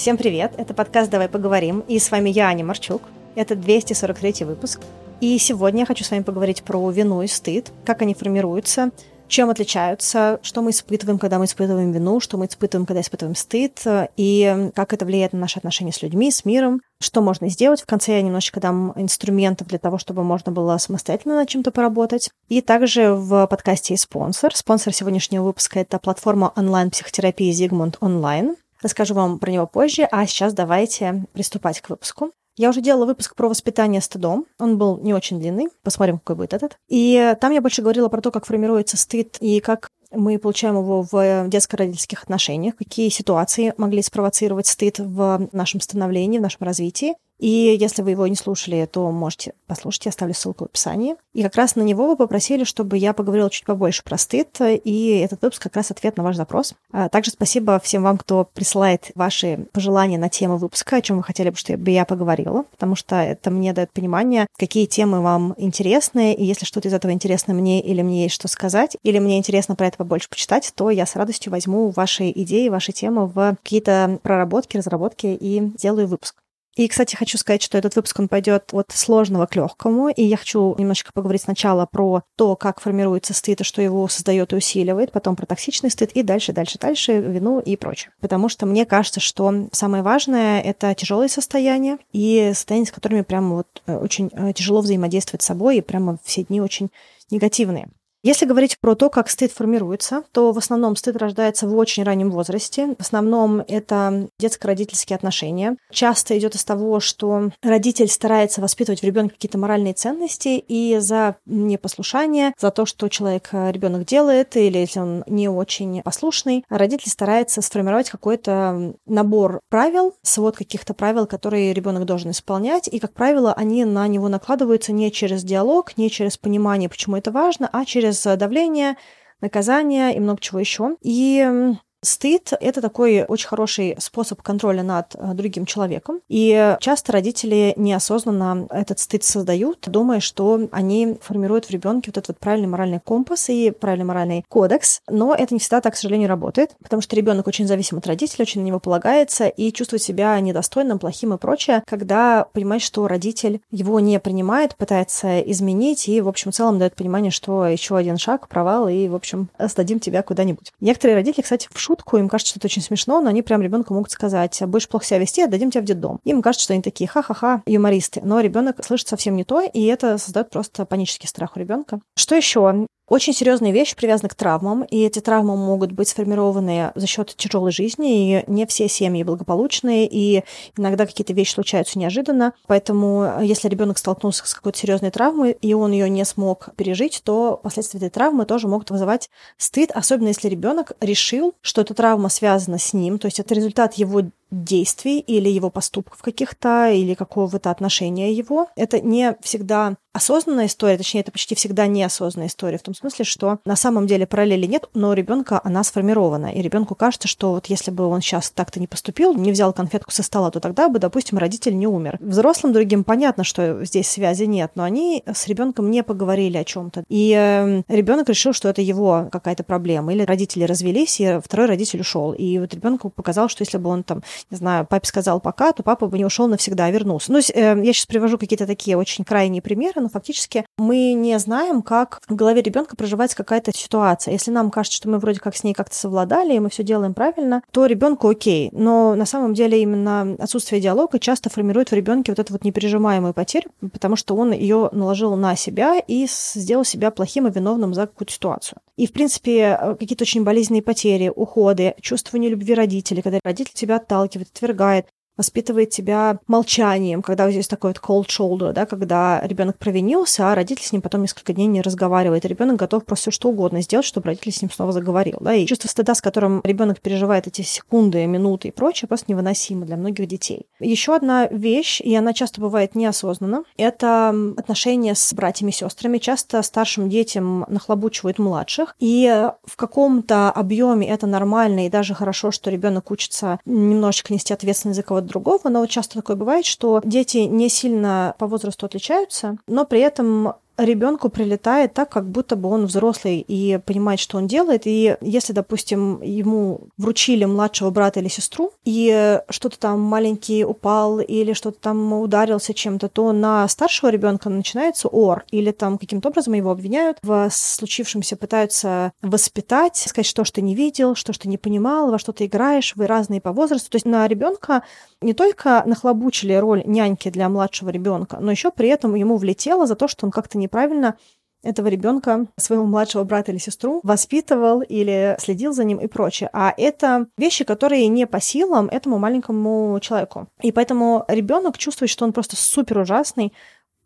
Всем привет, это подкаст «Давай поговорим», и с вами я, Аня Марчук. Это 243 выпуск. И сегодня я хочу с вами поговорить про вину и стыд, как они формируются, чем отличаются, что мы испытываем, когда мы испытываем вину, что мы испытываем, когда испытываем стыд, и как это влияет на наши отношения с людьми, с миром, что можно сделать. В конце я немножечко дам инструментов для того, чтобы можно было самостоятельно над чем-то поработать. И также в подкасте есть спонсор. Спонсор сегодняшнего выпуска — это платформа онлайн-психотерапии Zigmund Online. Расскажу вам про него позже, а сейчас давайте приступать к выпуску. Я уже делала выпуск про воспитание стыдом. Он был не очень длинный. Посмотрим, какой будет этот. И там я больше говорила про то, как формируется стыд и как мы получаем его в детско-родительских отношениях, какие ситуации могли спровоцировать стыд в нашем становлении, в нашем развитии. И если вы его не слушали, то можете послушать, я оставлю ссылку в описании. И как раз на него вы попросили, чтобы я поговорила чуть побольше про стыд, и этот выпуск как раз ответ на ваш запрос. А также спасибо всем вам, кто присылает ваши пожелания на тему выпуска, о чем вы хотели бы, чтобы я поговорила, потому что это мне дает понимание, какие темы вам интересны, и если что-то из этого интересно мне, или мне есть что сказать, или мне интересно про это побольше почитать, то я с радостью возьму ваши идеи, ваши темы в какие-то проработки, разработки и сделаю выпуск. И, кстати, хочу сказать, что этот выпуск, он пойдет от сложного к легкому, и я хочу немножечко поговорить сначала про то, как формируется стыд и что его создает и усиливает, потом про токсичный стыд, и дальше, дальше, дальше, вину и прочее. Потому что мне кажется, что самое важное — это тяжелые состояния и состояния, с которыми прямо вот э, очень э, тяжело взаимодействовать с собой, и прямо все дни очень негативные. Если говорить про то, как стыд формируется, то в основном стыд рождается в очень раннем возрасте. В основном это детско-родительские отношения. Часто идет из того, что родитель старается воспитывать в ребенке какие-то моральные ценности, и за непослушание, за то, что человек, э, ребенок делает, или если он не очень послушный, родитель старается сформировать какой-то набор правил, свод каких-то правил, которые ребенок должен исполнять, и, как правило, они на него накладываются не через диалог, не через понимание, почему это важно, а через через давление, наказание и много чего еще. И Стыд — это такой очень хороший способ контроля над э, другим человеком. И часто родители неосознанно этот стыд создают, думая, что они формируют в ребенке вот этот вот правильный моральный компас и правильный моральный кодекс. Но это не всегда так, к сожалению, работает, потому что ребенок очень зависим от родителя, очень на него полагается и чувствует себя недостойным, плохим и прочее, когда понимает, что родитель его не принимает, пытается изменить и, в общем, в целом дает понимание, что еще один шаг, провал, и, в общем, сдадим тебя куда-нибудь. Некоторые родители, кстати, в шутку, им кажется, что это очень смешно, но они прям ребенку могут сказать, будешь плохо себя вести, отдадим тебя в детдом. Им кажется, что они такие ха-ха-ха, юмористы. Но ребенок слышит совсем не то, и это создает просто панический страх у ребенка. Что еще? Очень серьезные вещи привязаны к травмам, и эти травмы могут быть сформированы за счет тяжелой жизни, и не все семьи благополучные, и иногда какие-то вещи случаются неожиданно. Поэтому, если ребенок столкнулся с какой-то серьезной травмой, и он ее не смог пережить, то последствия этой травмы тоже могут вызывать стыд, особенно если ребенок решил, что эта травма связана с ним, то есть это результат его действий или его поступков каких-то, или какого-то отношения его. Это не всегда осознанная история, точнее, это почти всегда неосознанная история, в том смысле, что на самом деле параллели нет, но у ребенка она сформирована. И ребенку кажется, что вот если бы он сейчас так-то не поступил, не взял конфетку со стола, то тогда бы, допустим, родитель не умер. Взрослым другим понятно, что здесь связи нет, но они с ребенком не поговорили о чем-то. И э, ребенок решил, что это его какая-то проблема. Или родители развелись, и второй родитель ушел. И вот ребенку показал, что если бы он там не знаю, папе сказал пока, то папа бы не ушел навсегда, а вернулся. Ну, э, я сейчас привожу какие-то такие очень крайние примеры, но фактически мы не знаем, как в голове ребенка проживается какая-то ситуация. Если нам кажется, что мы вроде как с ней как-то совладали, и мы все делаем правильно, то ребенку окей. Но на самом деле именно отсутствие диалога часто формирует в ребенке вот эту вот непережимаемую потерю, потому что он ее наложил на себя и сделал себя плохим и виновным за какую-то ситуацию. И, в принципе, э, какие-то очень болезненные потери, уходы, чувство нелюбви родителей, когда родитель тебя отталкивает, отвергает, воспитывает тебя молчанием, когда здесь такой вот cold shoulder, да, когда ребенок провинился, а родитель с ним потом несколько дней не разговаривает. ребенок готов просто все что угодно сделать, чтобы родитель с ним снова заговорил. Да, и чувство стыда, с которым ребенок переживает эти секунды, минуты и прочее, просто невыносимо для многих детей. Еще одна вещь, и она часто бывает неосознанно, это отношения с братьями и сестрами. Часто старшим детям нахлобучивают младших, и в каком-то объеме это нормально, и даже хорошо, что ребенок учится немножечко нести ответственность за кого-то другого, но вот часто такое бывает, что дети не сильно по возрасту отличаются, но при этом ребенку прилетает так, как будто бы он взрослый и понимает, что он делает. И если, допустим, ему вручили младшего брата или сестру, и что-то там маленький упал или что-то там ударился чем-то, то на старшего ребенка начинается ор, или там каким-то образом его обвиняют в случившемся, пытаются воспитать, сказать, что ж ты не видел, что ж ты не понимал, во что ты играешь, вы разные по возрасту. То есть на ребенка не только нахлобучили роль няньки для младшего ребенка, но еще при этом ему влетело за то, что он как-то неправильно этого ребенка, своего младшего брата или сестру, воспитывал или следил за ним и прочее. А это вещи, которые не по силам этому маленькому человеку. И поэтому ребенок чувствует, что он просто супер ужасный,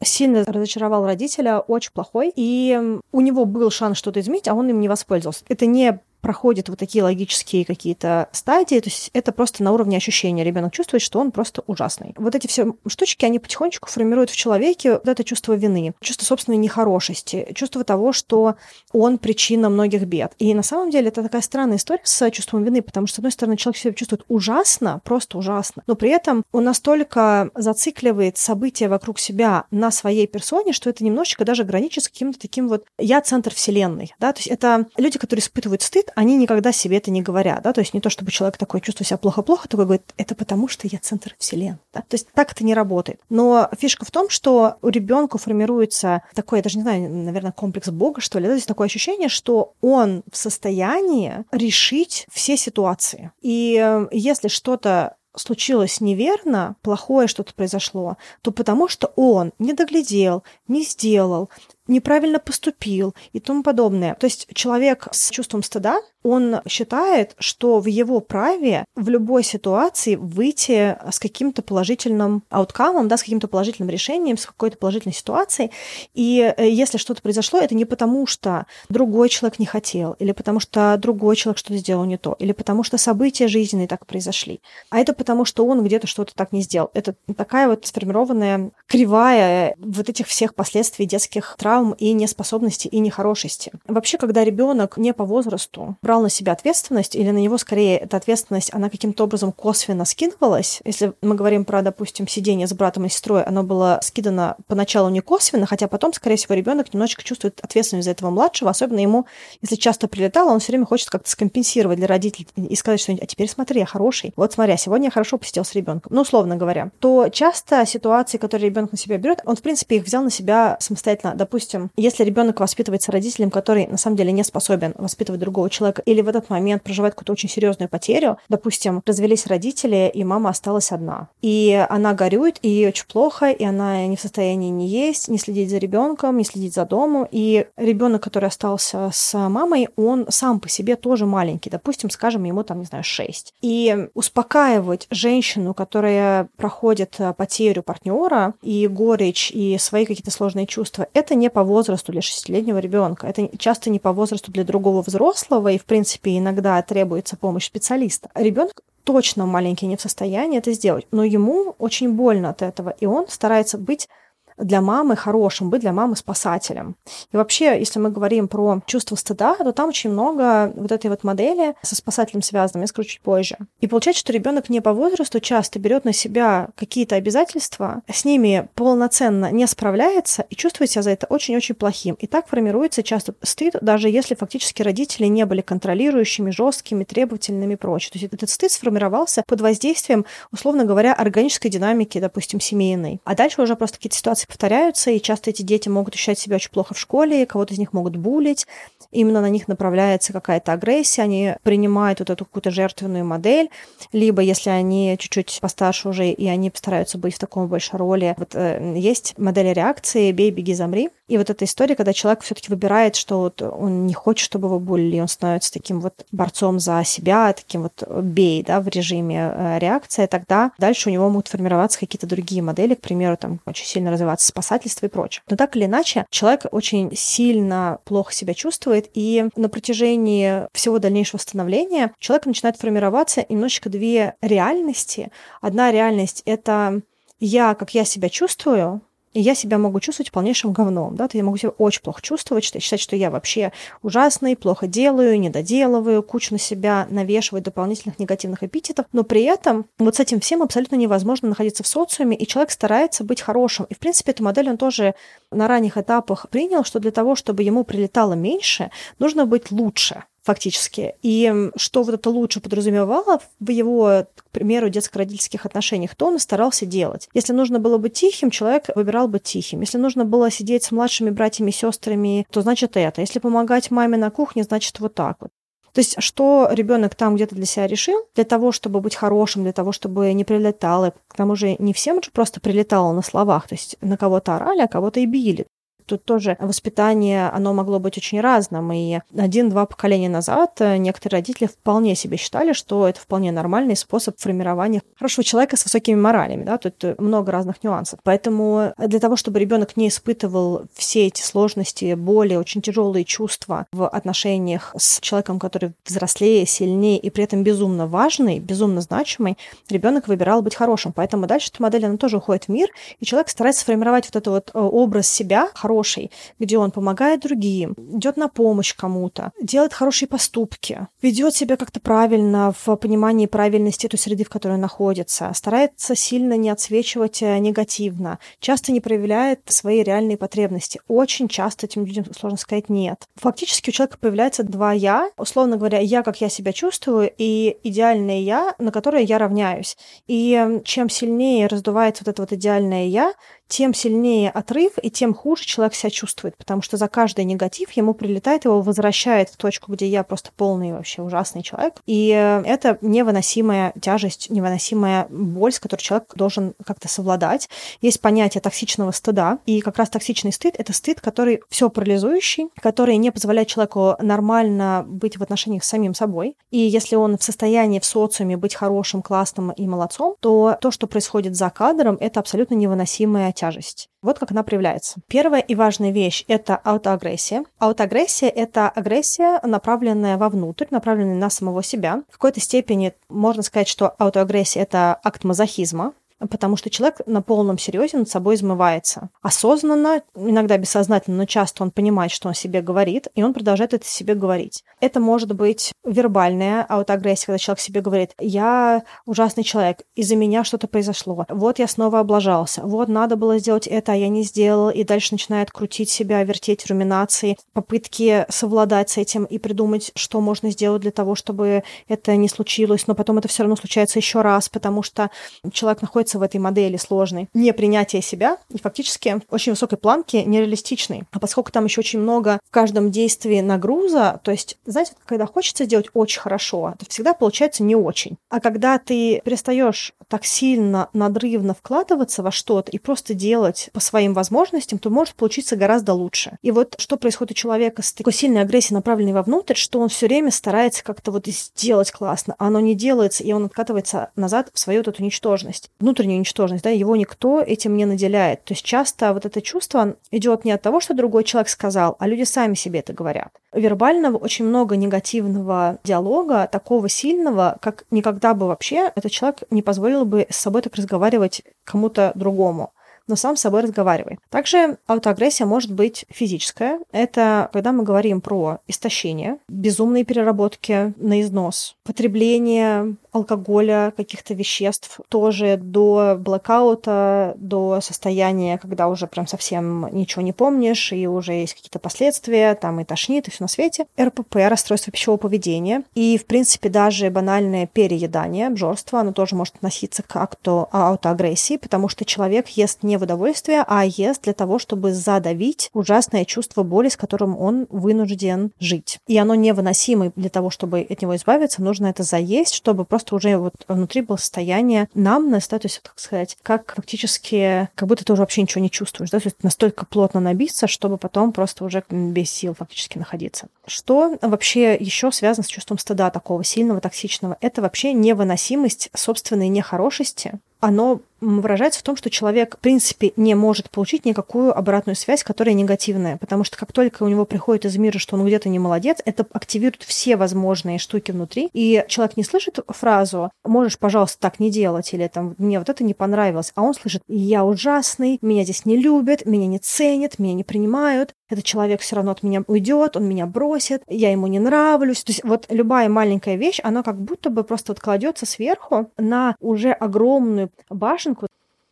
сильно разочаровал родителя, очень плохой, и у него был шанс что-то изменить, а он им не воспользовался. Это не проходит вот такие логические какие-то стадии, то есть это просто на уровне ощущения. Ребенок чувствует, что он просто ужасный. Вот эти все штучки, они потихонечку формируют в человеке вот это чувство вины, чувство собственной нехорошести, чувство того, что он причина многих бед. И на самом деле это такая странная история с чувством вины, потому что, с одной стороны, человек себя чувствует ужасно, просто ужасно, но при этом он настолько зацикливает события вокруг себя на своей персоне, что это немножечко даже граничит с каким-то таким вот «я центр вселенной». Да? То есть это люди, которые испытывают стыд, они никогда себе это не говорят, да, то есть не то, чтобы человек такой чувствует себя плохо-плохо, такой говорит, это потому что я центр вселенной, да? то есть так это не работает. Но фишка в том, что у ребенка формируется такой, я даже не знаю, наверное, комплекс Бога, что ли, да, то есть такое ощущение, что он в состоянии решить все ситуации. И э, если что-то случилось неверно, плохое что-то произошло, то потому что он не доглядел, не сделал, неправильно поступил и тому подобное. То есть человек с чувством стыда, он считает, что в его праве в любой ситуации выйти с каким-то положительным ауткамом, да, с каким-то положительным решением, с какой-то положительной ситуацией. И э, если что-то произошло, это не потому, что другой человек не хотел, или потому что другой человек что-то сделал не то, или потому что события жизненные так произошли, а это потому, что он где-то что-то так не сделал. Это такая вот сформированная кривая вот этих всех последствий детских травм травм и неспособности и нехорошести. Вообще, когда ребенок не по возрасту брал на себя ответственность, или на него скорее эта ответственность, она каким-то образом косвенно скидывалась, если мы говорим про, допустим, сидение с братом и сестрой, оно было скидано поначалу не косвенно, хотя потом, скорее всего, ребенок немножечко чувствует ответственность за этого младшего, особенно ему, если часто прилетало, он все время хочет как-то скомпенсировать для родителей и сказать что-нибудь, а теперь смотри, я хороший. Вот смотри, а сегодня я хорошо посидел с ребенком. Ну, условно говоря. То часто ситуации, которые ребенок на себя берет, он, в принципе, их взял на себя самостоятельно. Допустим, допустим, если ребенок воспитывается родителем, который на самом деле не способен воспитывать другого человека, или в этот момент проживает какую-то очень серьезную потерю, допустим, развелись родители, и мама осталась одна. И она горюет, и ей очень плохо, и она не в состоянии не есть, не следить за ребенком, не следить за домом. И ребенок, который остался с мамой, он сам по себе тоже маленький. Допустим, скажем, ему там, не знаю, 6. И успокаивать женщину, которая проходит потерю партнера и горечь, и свои какие-то сложные чувства, это не по возрасту для шестилетнего ребенка. Это часто не по возрасту для другого взрослого, и, в принципе, иногда требуется помощь специалиста. Ребенок точно маленький не в состоянии это сделать, но ему очень больно от этого, и он старается быть для мамы хорошим, быть для мамы спасателем. И вообще, если мы говорим про чувство стыда, то там очень много вот этой вот модели со спасателем связано, я скажу чуть позже. И получается, что ребенок не по возрасту часто берет на себя какие-то обязательства, с ними полноценно не справляется и чувствует себя за это очень-очень плохим. И так формируется часто стыд, даже если фактически родители не были контролирующими, жесткими, требовательными и прочее. То есть этот стыд сформировался под воздействием, условно говоря, органической динамики, допустим, семейной. А дальше уже просто какие-то ситуации ситуации повторяются, и часто эти дети могут ощущать себя очень плохо в школе, кого-то из них могут булить, именно на них направляется какая-то агрессия, они принимают вот эту какую-то жертвенную модель, либо если они чуть-чуть постарше уже, и они постараются быть в таком большой роли. Вот э, есть модель реакции «бей, беги, замри», и вот эта история, когда человек все-таки выбирает, что вот он не хочет, чтобы его булили, он становится таким вот борцом за себя, таким вот бей, да, в режиме э, реакции, тогда дальше у него могут формироваться какие-то другие модели, к примеру, там очень сильно развиваться спасательство и прочее. Но так или иначе, человек очень сильно плохо себя чувствует, и на протяжении всего дальнейшего становления человек начинает формироваться немножечко две реальности. Одна реальность — это я, как я себя чувствую, и я себя могу чувствовать полнейшим говном, да, то я могу себя очень плохо чувствовать, считать, что я вообще ужасный, плохо делаю, не доделываю, кучу на себя навешивать дополнительных негативных эпитетов, но при этом вот с этим всем абсолютно невозможно находиться в социуме, и человек старается быть хорошим. И, в принципе, эту модель он тоже на ранних этапах принял, что для того, чтобы ему прилетало меньше, нужно быть лучше фактически. И что вот это лучше подразумевало в его, к примеру, детско-родительских отношениях, то он старался делать. Если нужно было быть тихим, человек выбирал быть тихим. Если нужно было сидеть с младшими братьями и сестрами, то значит это. Если помогать маме на кухне, значит вот так вот. То есть, что ребенок там где-то для себя решил, для того, чтобы быть хорошим, для того, чтобы не прилетало, к тому же не всем же просто прилетало на словах, то есть на кого-то орали, а кого-то и били. Тут тоже воспитание, оно могло быть очень разным. И один-два поколения назад э, некоторые родители вполне себе считали, что это вполне нормальный способ формирования хорошего человека с высокими моралями. Да? Тут э, много разных нюансов. Поэтому для того, чтобы ребенок не испытывал все эти сложности, боли, очень тяжелые чувства в отношениях с человеком, который взрослее, сильнее и при этом безумно важный, безумно значимый, ребенок выбирал быть хорошим. Поэтому дальше эта модель, она тоже уходит в мир, и человек старается сформировать вот этот вот э, образ себя, хорошего хороший, где он помогает другим, идет на помощь кому-то, делает хорошие поступки, ведет себя как-то правильно в понимании правильности той среды, в которой он находится, старается сильно не отсвечивать э, негативно, часто не проявляет свои реальные потребности. Очень часто этим людям сложно сказать «нет». Фактически у человека появляется два «я», условно говоря, «я, как я себя чувствую», и идеальное «я», на которое я равняюсь. И чем сильнее раздувается вот это вот идеальное «я», тем сильнее отрыв и тем хуже человек себя чувствует, потому что за каждый негатив ему прилетает, его возвращает в точку, где я просто полный вообще ужасный человек. И это невыносимая тяжесть, невыносимая боль, с которой человек должен как-то совладать. Есть понятие токсичного стыда, и как раз токсичный стыд — это стыд, который все парализующий, который не позволяет человеку нормально быть в отношениях с самим собой. И если он в состоянии в социуме быть хорошим, классным и молодцом, то то, что происходит за кадром, это абсолютно невыносимая тяжесть. Вот как она проявляется. Первая и важная вещь — это аутоагрессия. Аутоагрессия — это агрессия, направленная вовнутрь, направленная на самого себя. В какой-то степени можно сказать, что аутоагрессия — это акт мазохизма, потому что человек на полном серьезе над собой измывается. Осознанно, иногда бессознательно, но часто он понимает, что он себе говорит, и он продолжает это себе говорить. Это может быть вербальная аутоагрессия, когда человек себе говорит, я ужасный человек, из-за меня что-то произошло, вот я снова облажался, вот надо было сделать это, а я не сделал, и дальше начинает крутить себя, вертеть руминации, попытки совладать с этим и придумать, что можно сделать для того, чтобы это не случилось, но потом это все равно случается еще раз, потому что человек находится находится в этой модели сложной, непринятие себя и фактически очень высокой планки нереалистичный. А поскольку там еще очень много в каждом действии нагруза, то есть, знаете, когда хочется сделать очень хорошо, то всегда получается не очень. А когда ты перестаешь так сильно надрывно вкладываться во что-то и просто делать по своим возможностям, то может получиться гораздо лучше. И вот что происходит у человека с такой сильной агрессией, направленной вовнутрь, что он все время старается как-то вот сделать классно, а оно не делается, и он откатывается назад в свою вот эту ничтожность. Внутреннюю ничтожность, да, его никто этим не наделяет. То есть часто вот это чувство идет не от того, что другой человек сказал, а люди сами себе это говорят. Вербального очень много негативного диалога, такого сильного, как никогда бы вообще этот человек не позволил бы с собой так разговаривать кому-то другому но сам с собой разговаривай. Также аутоагрессия может быть физическая. Это когда мы говорим про истощение, безумные переработки на износ, потребление алкоголя, каких-то веществ, тоже до блокаута, до состояния, когда уже прям совсем ничего не помнишь, и уже есть какие-то последствия, там и тошнит, и все на свете. РПП, расстройство пищевого поведения. И, в принципе, даже банальное переедание, обжорство, оно тоже может относиться к акту аутоагрессии, потому что человек ест не в удовольствие, а ест для того, чтобы задавить ужасное чувство боли, с которым он вынужден жить. И оно невыносимо для того, чтобы от него избавиться, нужно это заесть, чтобы просто просто уже вот внутри было состояние намность, да, то есть, так сказать, как фактически, как будто ты уже вообще ничего не чувствуешь, да, то есть настолько плотно набиться, чтобы потом просто уже без сил фактически находиться. Что вообще еще связано с чувством стыда такого сильного, токсичного? Это вообще невыносимость собственной нехорошести, оно выражается в том, что человек, в принципе, не может получить никакую обратную связь, которая негативная, потому что как только у него приходит из мира, что он где-то не молодец, это активирует все возможные штуки внутри, и человек не слышит фразу «можешь, пожалуйста, так не делать», или там «мне вот это не понравилось», а он слышит «я ужасный, меня здесь не любят, меня не ценят, меня не принимают, этот человек все равно от меня уйдет, он меня бросит, я ему не нравлюсь». То есть вот любая маленькая вещь, она как будто бы просто вот кладется сверху на уже огромную башенку,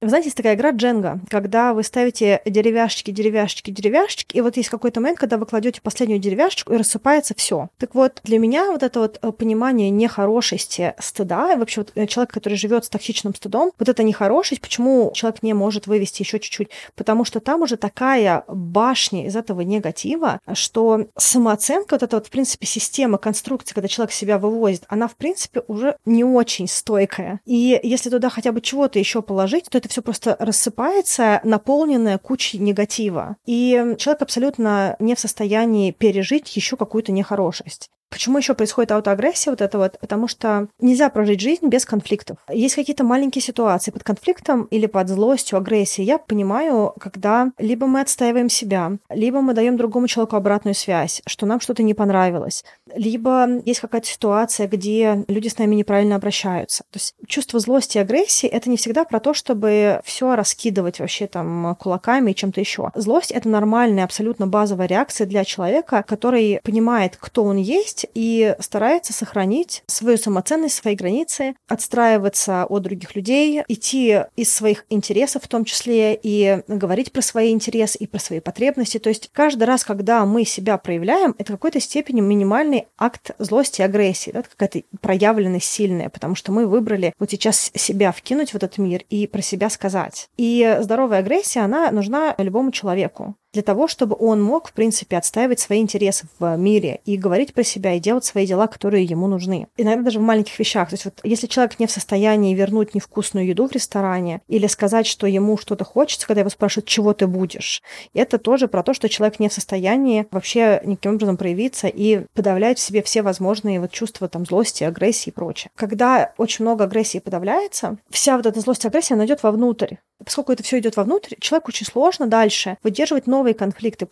вы знаете, есть такая игра Дженга, когда вы ставите деревяшечки, деревяшечки, деревяшечки, и вот есть какой-то момент, когда вы кладете последнюю деревяшечку, и рассыпается все. Так вот, для меня вот это вот э, понимание нехорошести стыда, и вообще вот э, человек, который живет с токсичным стыдом, вот это нехорошесть, почему человек не может вывести еще чуть-чуть? Потому что там уже такая башня из этого негатива, что самооценка, вот эта вот, в принципе, система, конструкция, когда человек себя вывозит, она, в принципе, уже не очень стойкая. И если туда хотя бы чего-то еще положить, то это все просто рассыпается, наполненное кучей негатива. И человек абсолютно не в состоянии пережить еще какую-то нехорошесть. Почему еще происходит аутоагрессия вот это вот? Потому что нельзя прожить жизнь без конфликтов. Есть какие-то маленькие ситуации под конфликтом или под злостью, агрессией. Я понимаю, когда либо мы отстаиваем себя, либо мы даем другому человеку обратную связь, что нам что-то не понравилось, либо есть какая-то ситуация, где люди с нами неправильно обращаются. То есть чувство злости и агрессии — это не всегда про то, чтобы все раскидывать вообще там кулаками и чем-то еще. Злость — это нормальная, абсолютно базовая реакция для человека, который понимает, кто он есть, есть и старается сохранить свою самоценность, свои границы, отстраиваться от других людей, идти из своих интересов в том числе и говорить про свои интересы и про свои потребности. То есть каждый раз, когда мы себя проявляем, это в какой-то степени минимальный акт злости и агрессии, да, какая-то проявленность сильная, потому что мы выбрали вот сейчас себя вкинуть в этот мир и про себя сказать. И здоровая агрессия, она нужна любому человеку для того, чтобы он мог, в принципе, отстаивать свои интересы в мире и говорить про себя, и делать свои дела, которые ему нужны. Иногда даже в маленьких вещах. То есть вот если человек не в состоянии вернуть невкусную еду в ресторане или сказать, что ему что-то хочется, когда его спрашивают, чего ты будешь, это тоже про то, что человек не в состоянии вообще никаким образом проявиться и подавлять в себе все возможные вот чувства там злости, агрессии и прочее. Когда очень много агрессии подавляется, вся вот эта злость агрессия, она идет вовнутрь. Поскольку это все идет вовнутрь, человеку очень сложно дальше выдерживать новые новые конфликты.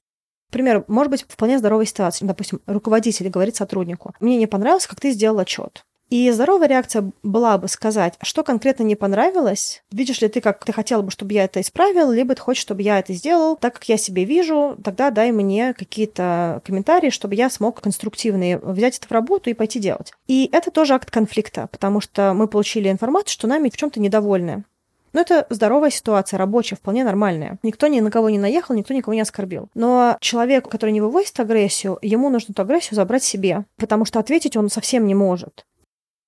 Например, может быть вполне здоровая ситуация. Допустим, руководитель говорит сотруднику, мне не понравилось, как ты сделал отчет. И здоровая реакция была бы сказать, что конкретно не понравилось, видишь ли ты, как ты хотел бы, чтобы я это исправил, либо ты хочешь, чтобы я это сделал, так как я себе вижу, тогда дай мне какие-то комментарии, чтобы я смог конструктивные взять это в работу и пойти делать. И это тоже акт конфликта, потому что мы получили информацию, что нами в чем-то недовольны. Но это здоровая ситуация, рабочая, вполне нормальная. Никто ни на кого не наехал, никто никого не оскорбил. Но человек, который не вывозит агрессию, ему нужно эту агрессию забрать себе, потому что ответить он совсем не может.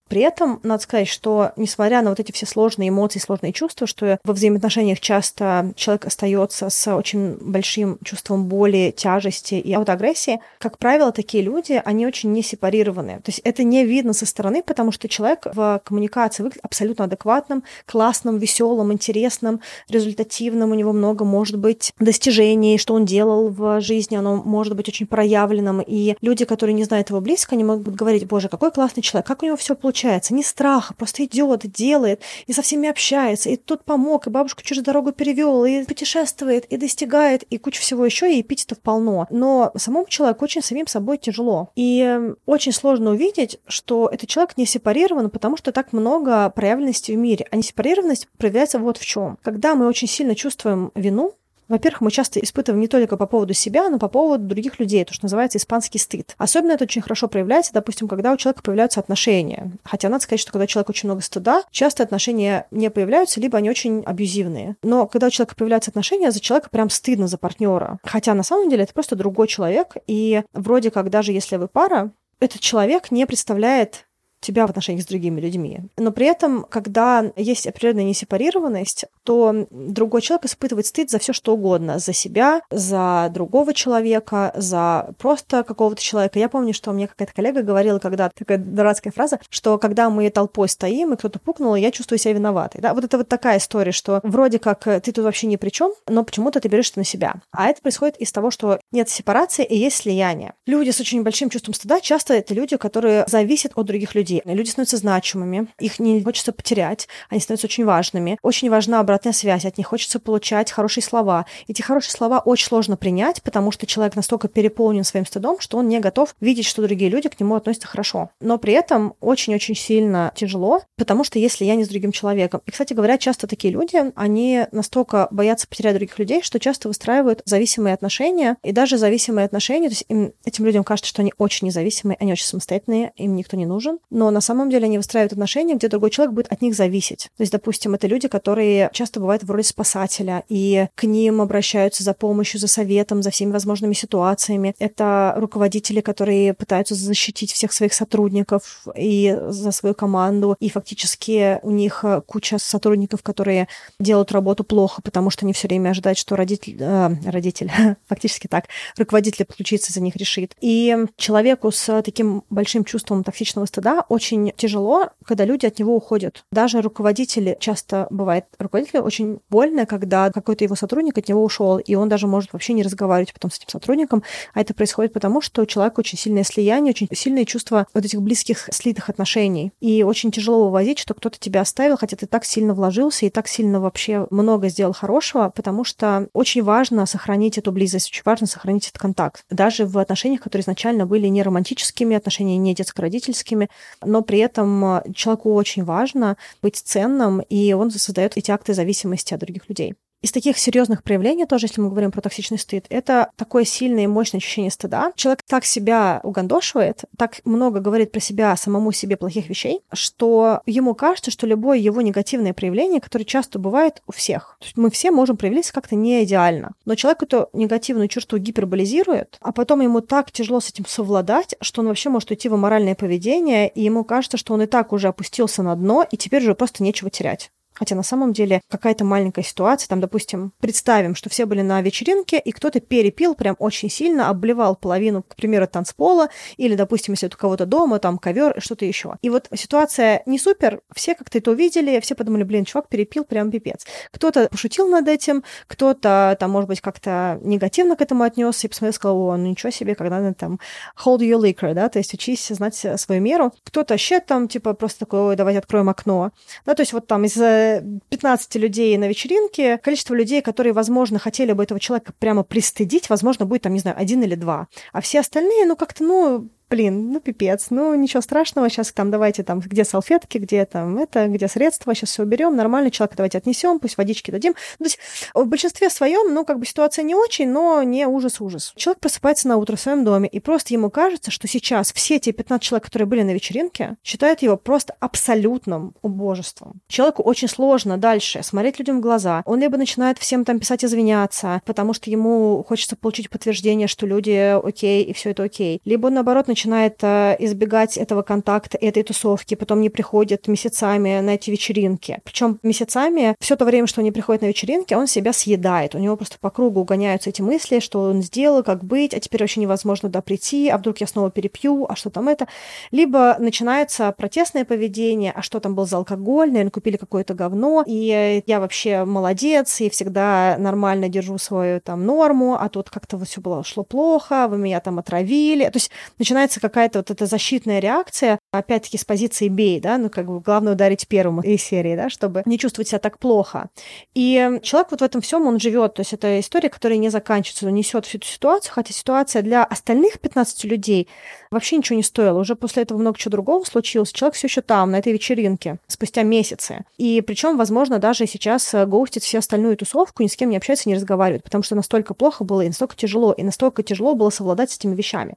При этом надо сказать, что несмотря на вот эти все сложные эмоции, сложные чувства, что во взаимоотношениях часто человек остается с очень большим чувством боли, тяжести и аутоагрессии, как правило, такие люди, они очень не сепарированы. То есть это не видно со стороны, потому что человек в коммуникации выглядит абсолютно адекватным, классным, веселым, интересным, результативным, у него много может быть достижений, что он делал в жизни, оно может быть очень проявленным. И люди, которые не знают его близко, они могут говорить, боже, какой классный человек, как у него все получается, получается, не страха, просто идет, делает, и со всеми общается, и тут помог, и бабушку через дорогу перевел, и путешествует, и достигает, и куча всего еще, и эпитетов полно. Но самому человеку очень самим собой тяжело. И очень сложно увидеть, что этот человек не сепарирован, потому что так много проявленности в мире. А несепарированность проявляется вот в чем. Когда мы очень сильно чувствуем вину, во-первых, мы часто испытываем не только по поводу себя, но по поводу других людей, то, что называется испанский стыд. Особенно это очень хорошо проявляется, допустим, когда у человека появляются отношения. Хотя надо сказать, что когда у человека очень много стыда, часто отношения не появляются, либо они очень абьюзивные. Но когда у человека появляются отношения, за человека прям стыдно за партнера. Хотя на самом деле это просто другой человек, и вроде как даже если вы пара, этот человек не представляет тебя в отношениях с другими людьми. Но при этом, когда есть определенная несепарированность, то другой человек испытывает стыд за все что угодно. За себя, за другого человека, за просто какого-то человека. Я помню, что мне какая-то коллега говорила когда такая дурацкая фраза, что когда мы толпой стоим, и кто-то пукнул, я чувствую себя виноватой. Да? Вот это вот такая история, что вроде как ты тут вообще ни при чем, но почему-то ты берешь это на себя. А это происходит из того, что нет сепарации и есть слияние. Люди с очень большим чувством стыда часто это люди, которые зависят от других людей людей. Люди становятся значимыми, их не хочется потерять, они становятся очень важными. Очень важна обратная связь, от них хочется получать хорошие слова. Эти хорошие слова очень сложно принять, потому что человек настолько переполнен своим стыдом, что он не готов видеть, что другие люди к нему относятся хорошо. Но при этом очень-очень сильно тяжело, потому что если я не с другим человеком. И, кстати говоря, часто такие люди, они настолько боятся потерять других людей, что часто выстраивают зависимые отношения, и даже зависимые отношения, то есть им, этим людям кажется, что они очень независимые, они очень самостоятельные, им никто не нужен, но на самом деле они выстраивают отношения, где другой человек будет от них зависеть. То есть, допустим, это люди, которые часто бывают в роли спасателя, и к ним обращаются за помощью, за советом, за всеми возможными ситуациями. Это руководители, которые пытаются защитить всех своих сотрудников и за свою команду, и фактически у них куча сотрудников, которые делают работу плохо, потому что они все время ожидают, что родитель, э, родитель, фактически так, руководитель подключится, за них решит. И человеку с таким большим чувством токсичного стыда очень тяжело, когда люди от него уходят. Даже руководители, часто бывает руководителю очень больно, когда какой-то его сотрудник от него ушел, и он даже может вообще не разговаривать потом с этим сотрудником, а это происходит потому, что у человека очень сильное слияние, очень сильные чувства вот этих близких слитых отношений. И очень тяжело вывозить, что кто-то тебя оставил, хотя ты так сильно вложился и так сильно вообще много сделал хорошего, потому что очень важно сохранить эту близость, очень важно сохранить этот контакт. Даже в отношениях, которые изначально были не романтическими, отношения не детско-родительскими, но при этом э, человеку очень важно быть ценным, и он создает эти акты зависимости от других людей. Из таких серьезных проявлений тоже, если мы говорим про токсичный стыд, это такое сильное и мощное ощущение стыда. Человек так себя угандошивает, так много говорит про себя, самому себе плохих вещей, что ему кажется, что любое его негативное проявление, которое часто бывает у всех, то есть мы все можем проявиться как-то не идеально, но человек эту негативную черту гиперболизирует, а потом ему так тяжело с этим совладать, что он вообще может уйти в аморальное поведение, и ему кажется, что он и так уже опустился на дно, и теперь уже просто нечего терять. Хотя на самом деле какая-то маленькая ситуация, там, допустим, представим, что все были на вечеринке, и кто-то перепил прям очень сильно, обливал половину, к примеру, танцпола, или, допустим, если у кого-то дома, там ковер, что-то еще. И вот ситуация не супер, все как-то это увидели, все подумали, блин, чувак перепил прям пипец. Кто-то пошутил над этим, кто-то там, может быть, как-то негативно к этому отнесся и посмотрел, сказал, о, ну ничего себе, когда надо там hold your liquor, да, то есть учись знать свою меру. Кто-то вообще там, типа, просто такой, ой, давайте откроем окно. Да, то есть вот там из 15 людей на вечеринке, количество людей, которые, возможно, хотели бы этого человека прямо пристыдить, возможно, будет там, не знаю, один или два. А все остальные, ну, как-то, ну, блин, ну пипец, ну ничего страшного, сейчас там давайте там, где салфетки, где там это, где средства, сейчас все уберем, нормально, человека давайте отнесем, пусть водички дадим. То есть в большинстве своем, ну, как бы ситуация не очень, но не ужас-ужас. Человек просыпается на утро в своем доме, и просто ему кажется, что сейчас все те 15 человек, которые были на вечеринке, считают его просто абсолютным убожеством. Человеку очень сложно дальше смотреть людям в глаза. Он либо начинает всем там писать извиняться, потому что ему хочется получить подтверждение, что люди окей, и все это окей. Либо он, наоборот, начинает начинает э, избегать этого контакта, этой тусовки, потом не приходит месяцами на эти вечеринки. Причем месяцами, все то время, что он не приходит на вечеринки, он себя съедает. У него просто по кругу угоняются эти мысли, что он сделал, как быть, а теперь вообще невозможно туда прийти, а вдруг я снова перепью, а что там это. Либо начинается протестное поведение, а что там был за алкоголь, наверное, купили какое-то говно, и я вообще молодец, и всегда нормально держу свою там норму, а тут как-то все было, шло плохо, вы меня там отравили. То есть начинается начинается какая-то вот эта защитная реакция, опять-таки с позиции бей, да, ну как бы главное ударить первым из серии, да, чтобы не чувствовать себя так плохо. И человек вот в этом всем, он живет, то есть это история, которая не заканчивается, он несет всю эту ситуацию, хотя ситуация для остальных 15 людей вообще ничего не стоила. Уже после этого много чего другого случилось. Человек все еще там, на этой вечеринке, спустя месяцы. И причем, возможно, даже сейчас э, гоустит всю остальную тусовку, ни с кем не общается, не разговаривает, потому что настолько плохо было и настолько тяжело, и настолько тяжело было совладать с этими вещами.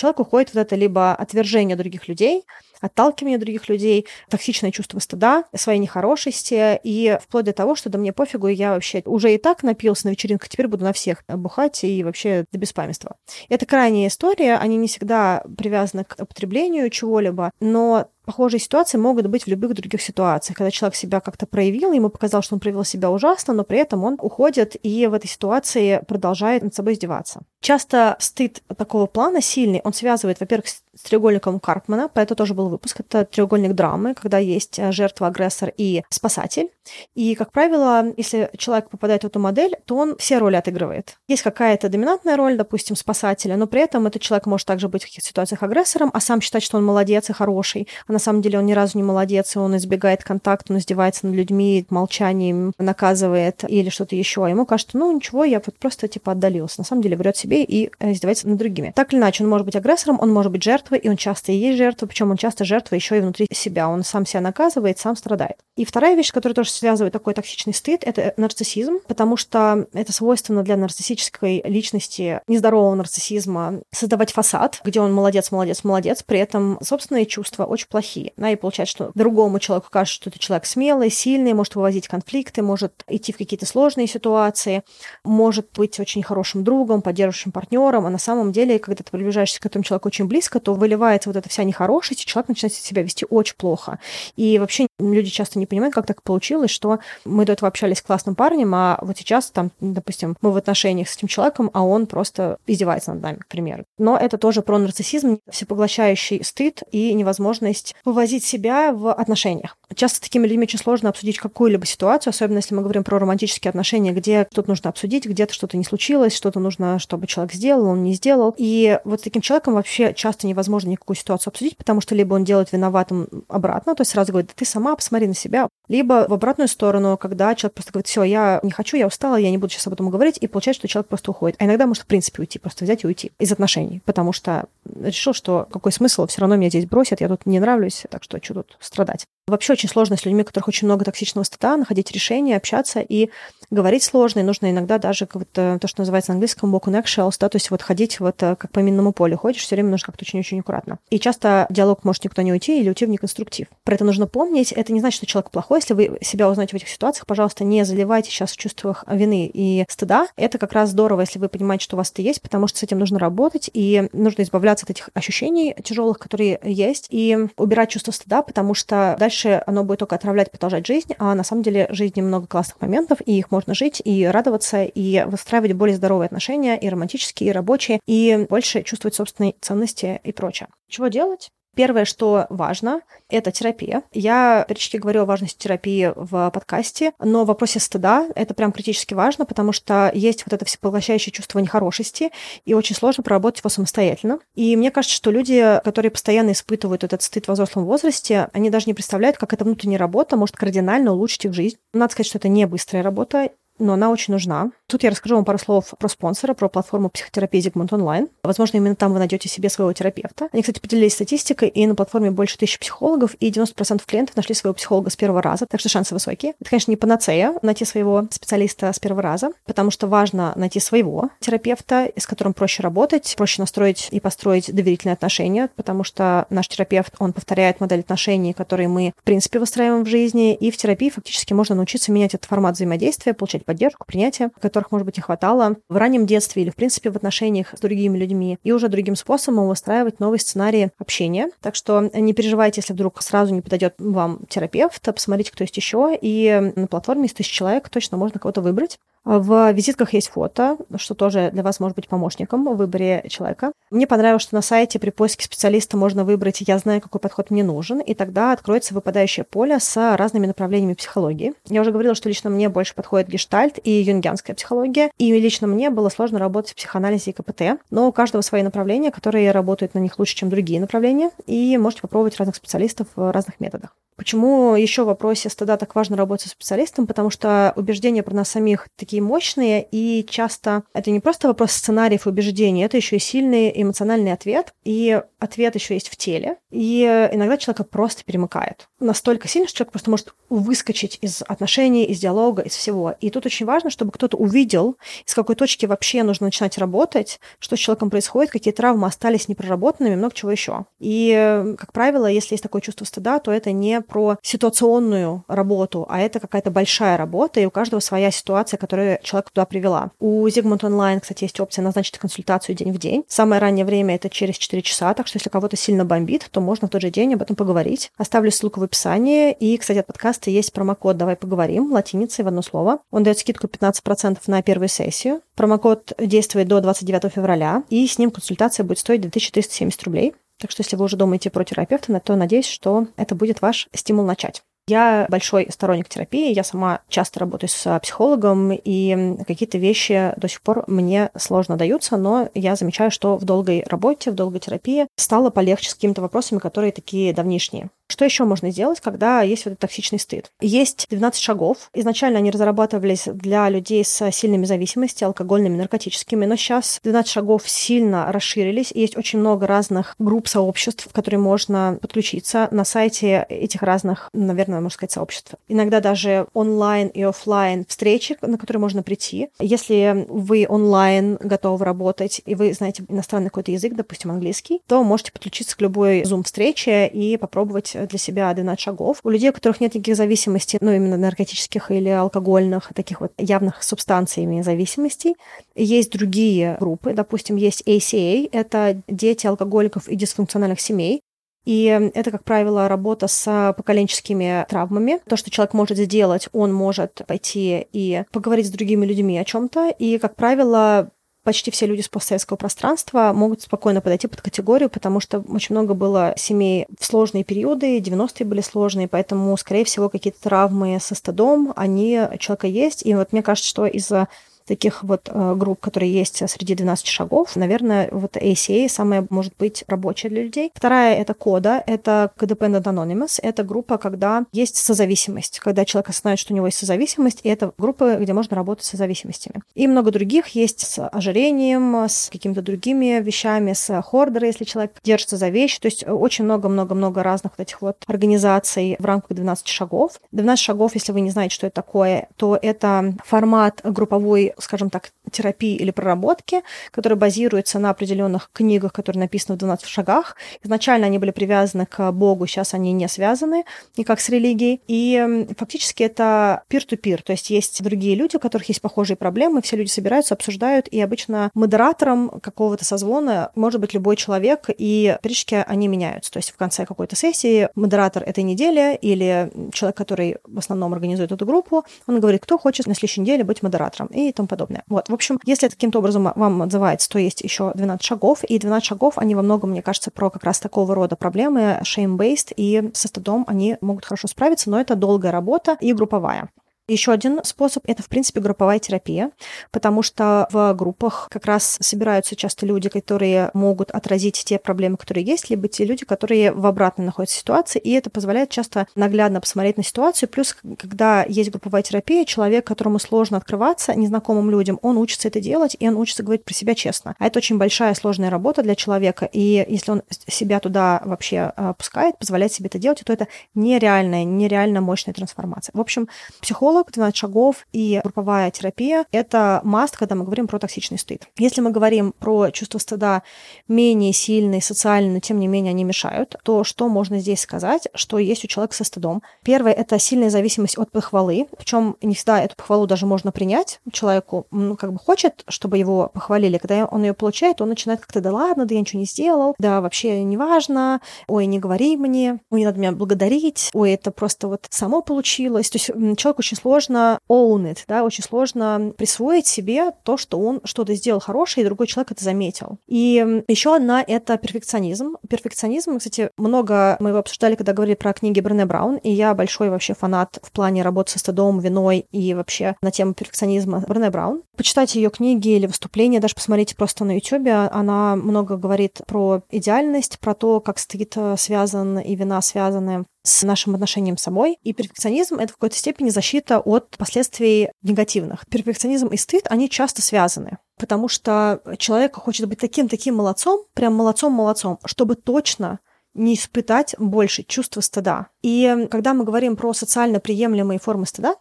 Человек уходит вот это либо отвержение других людей, отталкивание других людей, токсичное чувство стыда, своей нехорошести, и вплоть до того, что да мне пофигу, я вообще уже и так напился на вечеринках, теперь буду на всех бухать и вообще до беспамятства. Это крайняя история, они не всегда привязаны к употреблению чего-либо, но Похожие ситуации могут быть в любых других ситуациях, когда человек себя как-то проявил, ему показалось, что он проявил себя ужасно, но при этом он уходит и в этой ситуации продолжает над собой издеваться. Часто стыд такого плана сильный, он связывает, во-первых, с треугольником Карпмана, по это тоже был выпуск, это треугольник драмы, когда есть жертва, агрессор и спасатель. И, как правило, если человек попадает в эту модель, то он все роли отыгрывает. Есть какая-то доминантная роль, допустим, спасателя, но при этом этот человек может также быть в каких-то ситуациях агрессором, а сам считать, что он молодец и хороший, а на самом деле он ни разу не молодец, и он избегает контакта, он издевается над людьми, молчанием наказывает или что-то еще. А ему кажется, ну ничего, я вот просто типа отдалился. На самом деле врет себе и э, издевается над другими. Так или иначе, он может быть агрессором, он может быть жертвой, и он часто и есть жертва, причем он часто жертва еще и внутри себя. Он сам себя наказывает, сам страдает. И вторая вещь, которая тоже связывает такой токсичный стыд, это нарциссизм, потому что это свойственно для нарциссической личности, нездорового нарциссизма, создавать фасад, где он молодец, молодец, молодец, при этом собственные чувства очень плохие. Да, и получается, что другому человеку кажется, что это человек смелый, сильный, может вывозить конфликты, может идти в какие-то сложные ситуации, может быть очень хорошим другом, поддерживающим партнером, а на самом деле, когда ты приближаешься к этому человеку очень близко, то выливается вот эта вся нехорошесть, и человек начинает себя вести очень плохо. И вообще люди часто не понимают, как так получилось, что мы до этого общались с классным парнем, а вот сейчас там, допустим, мы в отношениях с этим человеком, а он просто издевается над нами, к примеру. Но это тоже про нарциссизм, всепоглощающий стыд и невозможность вывозить себя в отношениях. Часто с такими людьми очень сложно обсудить какую-либо ситуацию, особенно если мы говорим про романтические отношения, где что-то нужно обсудить, где-то что-то не случилось, что-то нужно, чтобы человек сделал, он не сделал. И вот с таким человеком вообще часто невозможно никакую ситуацию обсудить, потому что либо он делает виноватым обратно, то есть сразу говорит, да ты сама посмотри на себя, либо в обратную сторону, когда человек просто говорит, все, я не хочу, я устала, я не буду сейчас об этом говорить, и получается, что человек просто уходит. А иногда может, в принципе, уйти, просто взять и уйти из отношений, потому что решил, что какой смысл, все равно меня здесь бросят, я тут не нравлюсь, так что что тут страдать. Вообще очень сложно с людьми, у которых очень много токсичного стыда, находить решения, общаться и говорить сложно, и нужно иногда даже вот, э, то, что называется на английском walk on eggshells, да, то есть вот ходить вот э, как по минному полю ходишь, все время нужно как-то очень-очень аккуратно. И часто диалог может никто не уйти или уйти в неконструктив. Про это нужно помнить. Это не значит, что человек плохой. Если вы себя узнаете в этих ситуациях, пожалуйста, не заливайте сейчас в чувствах вины и стыда. Это как раз здорово, если вы понимаете, что у вас это есть, потому что с этим нужно работать, и нужно избавляться от этих ощущений тяжелых, которые есть, и убирать чувство стыда, потому что дальше оно будет только отравлять, продолжать жизнь, а на самом деле жизни много классных моментов, и их можно жить, и радоваться, и выстраивать более здоровые отношения, и романтические, и рабочие, и больше чувствовать собственные ценности и прочее. Чего делать? Первое, что важно, это терапия. Я периодически говорю о важности терапии в подкасте, но в вопросе стыда это прям критически важно, потому что есть вот это всепоглощающее чувство нехорошести, и очень сложно проработать его самостоятельно. И мне кажется, что люди, которые постоянно испытывают этот стыд в взрослом возрасте, они даже не представляют, как эта внутренняя работа может кардинально улучшить их жизнь. Надо сказать, что это не быстрая работа, но она очень нужна. Тут я расскажу вам пару слов про спонсора, про платформу психотерапии Зигмунд Онлайн. Возможно, именно там вы найдете себе своего терапевта. Они, кстати, поделились статистикой, и на платформе больше тысячи психологов, и 90% клиентов нашли своего психолога с первого раза, так что шансы высокие. Это, конечно, не панацея найти своего специалиста с первого раза, потому что важно найти своего терапевта, с которым проще работать, проще настроить и построить доверительные отношения, потому что наш терапевт, он повторяет модель отношений, которые мы, в принципе, выстраиваем в жизни, и в терапии фактически можно научиться менять этот формат взаимодействия, получать поддержку, принятие, которых, может быть, не хватало в раннем детстве или, в принципе, в отношениях с другими людьми, и уже другим способом выстраивать новые сценарии общения. Так что не переживайте, если вдруг сразу не подойдет вам терапевт, посмотрите, кто есть еще, и на платформе из тысяч человек точно можно кого-то выбрать. В визитках есть фото, что тоже для вас может быть помощником в выборе человека. Мне понравилось, что на сайте при поиске специалиста можно выбрать «Я знаю, какой подход мне нужен», и тогда откроется выпадающее поле с разными направлениями психологии. Я уже говорила, что лично мне больше подходит гештальт и юнгианская психология, и лично мне было сложно работать в психоанализе и КПТ, но у каждого свои направления, которые работают на них лучше, чем другие направления, и можете попробовать разных специалистов в разных методах. Почему еще в вопросе стыда так важно работать со специалистом? Потому что убеждения про нас самих такие мощные, и часто это не просто вопрос сценариев убеждений, это еще и сильный эмоциональный ответ, и ответ еще есть в теле, и иногда человека просто перемыкает. Настолько сильно, что человек просто может выскочить из отношений, из диалога, из всего. И тут очень важно, чтобы кто-то увидел, с какой точки вообще нужно начинать работать, что с человеком происходит, какие травмы остались непроработанными, много чего еще. И, как правило, если есть такое чувство стыда, то это не про ситуационную работу, а это какая-то большая работа, и у каждого своя ситуация, которая человека туда привела. У Zigmund Online, кстати, есть опция назначить консультацию день в день. Самое раннее время это через 4 часа, так что если кого-то сильно бомбит, то можно в тот же день об этом поговорить. Оставлю ссылку в описании. И, кстати, от подкаста есть промокод «Давай поговорим» латиницей в одно слово. Он дает скидку 15% на первую сессию. Промокод действует до 29 февраля, и с ним консультация будет стоить 2370 рублей. Так что если вы уже думаете про терапевта, то надеюсь, что это будет ваш стимул начать. Я большой сторонник терапии, я сама часто работаю с психологом, и какие-то вещи до сих пор мне сложно даются, но я замечаю, что в долгой работе, в долгой терапии стало полегче с какими-то вопросами, которые такие давнишние. Что еще можно сделать, когда есть вот этот токсичный стыд? Есть 12 шагов. Изначально они разрабатывались для людей с сильными зависимостями, алкогольными, наркотическими, но сейчас 12 шагов сильно расширились, есть очень много разных групп сообществ, в которые можно подключиться на сайте этих разных, наверное, можно сказать, сообществ. Иногда даже онлайн и офлайн встречи, на которые можно прийти. Если вы онлайн готовы работать, и вы знаете иностранный какой-то язык, допустим, английский, то можете подключиться к любой Zoom-встрече и попробовать для себя 12 шагов. У людей, у которых нет никаких зависимостей, ну, именно наркотических или алкогольных, таких вот явных субстанциями зависимостей, есть другие группы. Допустим, есть ACA, это дети алкоголиков и дисфункциональных семей. И это, как правило, работа с поколенческими травмами. То, что человек может сделать, он может пойти и поговорить с другими людьми о чем-то. И, как правило, почти все люди с постсоветского пространства могут спокойно подойти под категорию, потому что очень много было семей в сложные периоды, 90-е были сложные, поэтому, скорее всего, какие-то травмы со стадом, они у человека есть. И вот мне кажется, что из-за таких вот э, групп, которые есть среди 12 шагов, наверное, вот ACA самая может быть рабочая для людей. Вторая — это кода, это Codependent Anonymous. Это группа, когда есть созависимость, когда человек осознает, что у него есть созависимость, и это группа, где можно работать с созависимостями. И много других есть с ожирением, с какими-то другими вещами, с хордеры, если человек держится за вещи. То есть очень много-много-много разных вот этих вот организаций в рамках 12 шагов. 12 шагов, если вы не знаете, что это такое, то это формат групповой скажем так, терапии или проработки, которая базируется на определенных книгах, которые написаны в 12 шагах. Изначально они были привязаны к Богу, сейчас они не связаны никак с религией. И фактически это peer-to-peer, то есть есть другие люди, у которых есть похожие проблемы, все люди собираются, обсуждают, и обычно модератором какого-то созвона может быть любой человек, и периодически они меняются. То есть в конце какой-то сессии модератор этой недели или человек, который в основном организует эту группу, он говорит, кто хочет на следующей неделе быть модератором и тому подобное. Вот, в общем, если это каким-то образом вам отзывается, то есть еще 12 шагов, и 12 шагов, они во многом, мне кажется, про как раз такого рода проблемы, shame-based, и со стыдом они могут хорошо справиться, но это долгая работа и групповая. Еще один способ – это, в принципе, групповая терапия, потому что в группах как раз собираются часто люди, которые могут отразить те проблемы, которые есть, либо те люди, которые в обратной находятся ситуации, и это позволяет часто наглядно посмотреть на ситуацию. Плюс, когда есть групповая терапия, человек, которому сложно открываться незнакомым людям, он учится это делать, и он учится говорить про себя честно. А это очень большая сложная работа для человека, и если он себя туда вообще а, пускает, позволяет себе это делать, то это нереальная, нереально мощная трансформация. В общем, психолог психолог, 12 шагов и групповая терапия – это маст, когда мы говорим про токсичный стыд. Если мы говорим про чувство стыда менее сильные, социальные, но тем не менее они мешают, то что можно здесь сказать, что есть у человека со стыдом? Первое – это сильная зависимость от похвалы, причем не всегда эту похвалу даже можно принять. Человеку ну, как бы хочет, чтобы его похвалили. Когда он ее получает, он начинает как-то, да ладно, да я ничего не сделал, да вообще не важно, ой, не говори мне, ой, не надо меня благодарить, ой, это просто вот само получилось. То есть человек очень сложно сложно own it, да, очень сложно присвоить себе то, что он что-то сделал хорошее, и другой человек это заметил. И еще одна — это перфекционизм. Перфекционизм, кстати, много мы его обсуждали, когда говорили про книги Брене Браун, и я большой вообще фанат в плане работы со стыдом, виной и вообще на тему перфекционизма Брене Браун. Почитайте ее книги или выступления, даже посмотрите просто на YouTube. Она много говорит про идеальность, про то, как стыд связан и вина связаны с нашим отношением с собой. И перфекционизм — это в какой-то степени защита от последствий негативных. Перфекционизм и стыд, они часто связаны потому что человек хочет быть таким-таким молодцом, прям молодцом-молодцом, чтобы точно не испытать больше чувства стыда. И когда мы говорим про социально приемлемые формы стыда,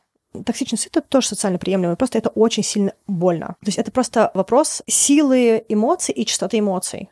токсичный стыд это тоже социально приемлемый, просто это очень сильно больно. То есть это просто вопрос силы эмоций и частоты эмоций.